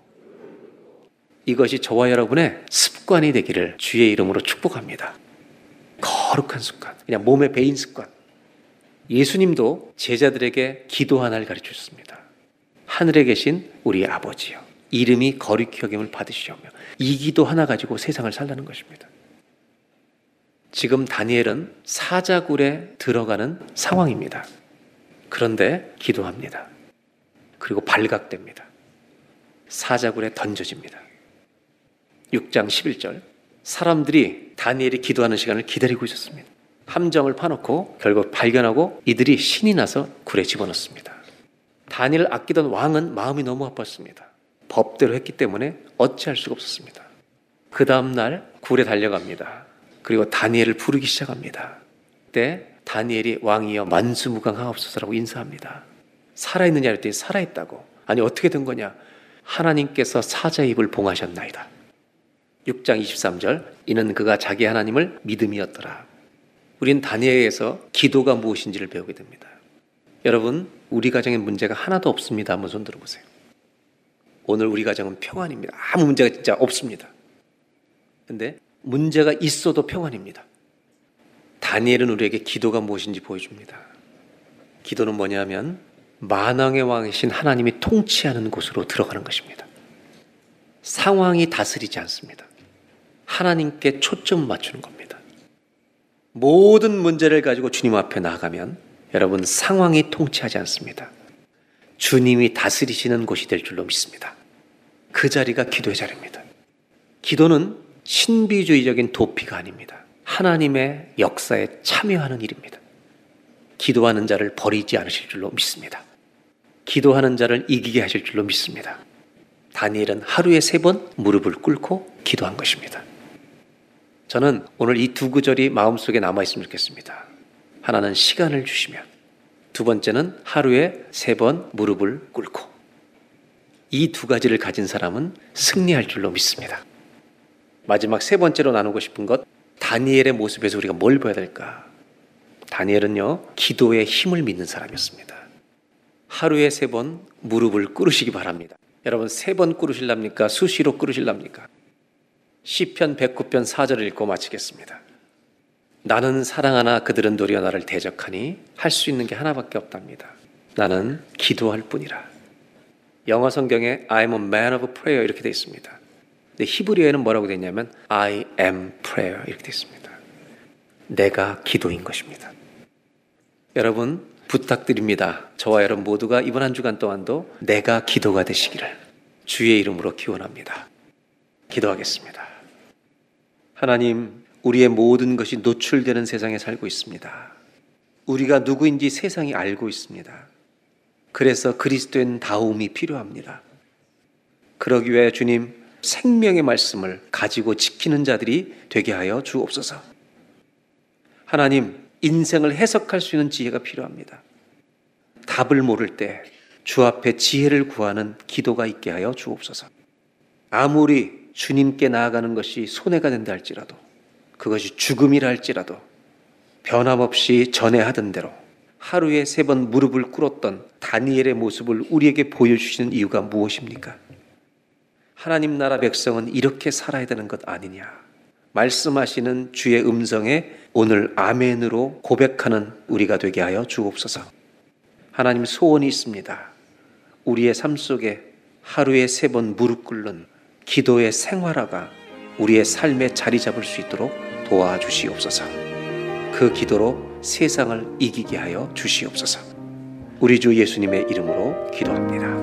이것이 저와 여러분의 습관이 되기를 주의 이름으로 축복합니다. 거룩한 습관, 그냥 몸에 배인 습관. 예수님도 제자들에게 기도 하나를 가르쳐 줬습니다. 하늘에 계신 우리 아버지요. 이름이 거룩히 여김을 받으시오며 이 기도 하나 가지고 세상을 살라는 것입니다. 지금 다니엘은 사자굴에 들어가는 상황입니다. 그런데 기도합니다. 그리고 발각됩니다. 사자굴에 던져집니다. 6장 11절. 사람들이 다니엘이 기도하는 시간을 기다리고 있었습니다. 함정을 파놓고 결국 발견하고 이들이 신이 나서 굴에 집어넣습니다. 다니엘을 아끼던 왕은 마음이 너무 아팠습니다. 법대로 했기 때문에 어찌할 수가 없었습니다. 그 다음날 굴에 달려갑니다. 그리고 다니엘을 부르기 시작합니다. 그때 다니엘이 왕이여 만수무강하옵소서라고 인사합니다. 살아있느냐 했더니 살아있다고. 아니 어떻게 된 거냐? 하나님께서 사자 입을 봉하셨나이다. 6장 23절 이는 그가 자기 하나님을 믿음이었더라. 우린 다니엘에서 기도가 무엇인지를 배우게 됩니다. 여러분, 우리 가정에 문제가 하나도 없습니다. 한번 손 들어보세요. 오늘 우리 가정은 평안입니다. 아무 문제가 진짜 없습니다. 근데 문제가 있어도 평안입니다. 다니엘은 우리에게 기도가 무엇인지 보여줍니다. 기도는 뭐냐면 만왕의 왕이신 하나님이 통치하는 곳으로 들어가는 것입니다. 상황이 다스리지 않습니다. 하나님께 초점 맞추는 겁니다. 모든 문제를 가지고 주님 앞에 나가면 여러분 상황이 통치하지 않습니다. 주님이 다스리시는 곳이 될 줄로 믿습니다. 그 자리가 기도의 자리입니다. 기도는 신비주의적인 도피가 아닙니다. 하나님의 역사에 참여하는 일입니다. 기도하는 자를 버리지 않으실 줄로 믿습니다. 기도하는 자를 이기게 하실 줄로 믿습니다. 다니엘은 하루에 세 번 무릎을 꿇고 기도한 것입니다. 저는 오늘 이 두 구절이 마음속에 남아있으면 좋겠습니다. 하나는 시간을 주시면, 두 번째는 하루에 세 번 무릎을 꿇고. 이 두 가지를 가진 사람은 승리할 줄로 믿습니다. 마지막 세 번째로 나누고 싶은 것 다니엘의 모습에서 우리가 뭘 봐야 될까? 다니엘은요 기도의 힘을 믿는 사람이었습니다. 하루에 세 번 무릎을 꿇으시기 바랍니다. 여러분 세 번 꿇으실랍니까? 수시로 꿇으실랍니까? 시편 109편 4절을 읽고 마치겠습니다. 나는 사랑하나 그들은 도리어 나를 대적하니 할 수 있는 게 하나밖에 없답니다. 나는 기도할 뿐이라. 영어 성경에 I'm a man of prayer 이렇게 되어 있습니다. 근데 히브리어에는 뭐라고 되어 있냐면 I am prayer 이렇게 되어 있습니다. 내가 기도인 것입니다. 여러분 부탁드립니다. 저와 여러분 모두가 이번 한 주간 동안도 내가 기도가 되시기를 주의 이름으로 기원합니다. 기도하겠습니다. 하나님, 우리의 모든 것이 노출되는 세상에 살고 있습니다. 우리가 누구인지 세상이 알고 있습니다. 그래서 그리스도인 다움이 필요합니다. 그러기 위해 주님 생명의 말씀을 가지고 지키는 자들이 되게 하여 주옵소서. 하나님, 인생을 해석할 수 있는 지혜가 필요합니다. 답을 모를 때 주 앞에 지혜를 구하는 기도가 있게 하여 주옵소서. 아무리 주님께 나아가는 것이 손해가 된다 할지라도 그것이 죽음이라 할지라도 변함없이 전에 하던 대로 하루에 세 번 무릎을 꿇었던 다니엘의 모습을 우리에게 보여주시는 이유가 무엇입니까? 하나님 나라 백성은 이렇게 살아야 되는 것 아니냐. 말씀하시는 주의 음성에 오늘 아멘으로 고백하는 우리가 되게 하여 주옵소서. 하나님 소원이 있습니다. 우리의 삶 속에 하루에 세 번 무릎 꿇는 기도의 생활화가 우리의 삶에 자리 잡을 수 있도록 도와주시옵소서. 그 기도로 세상을 이기게 하여 주시옵소서. 우리 주 예수님의 이름으로 기도합니다.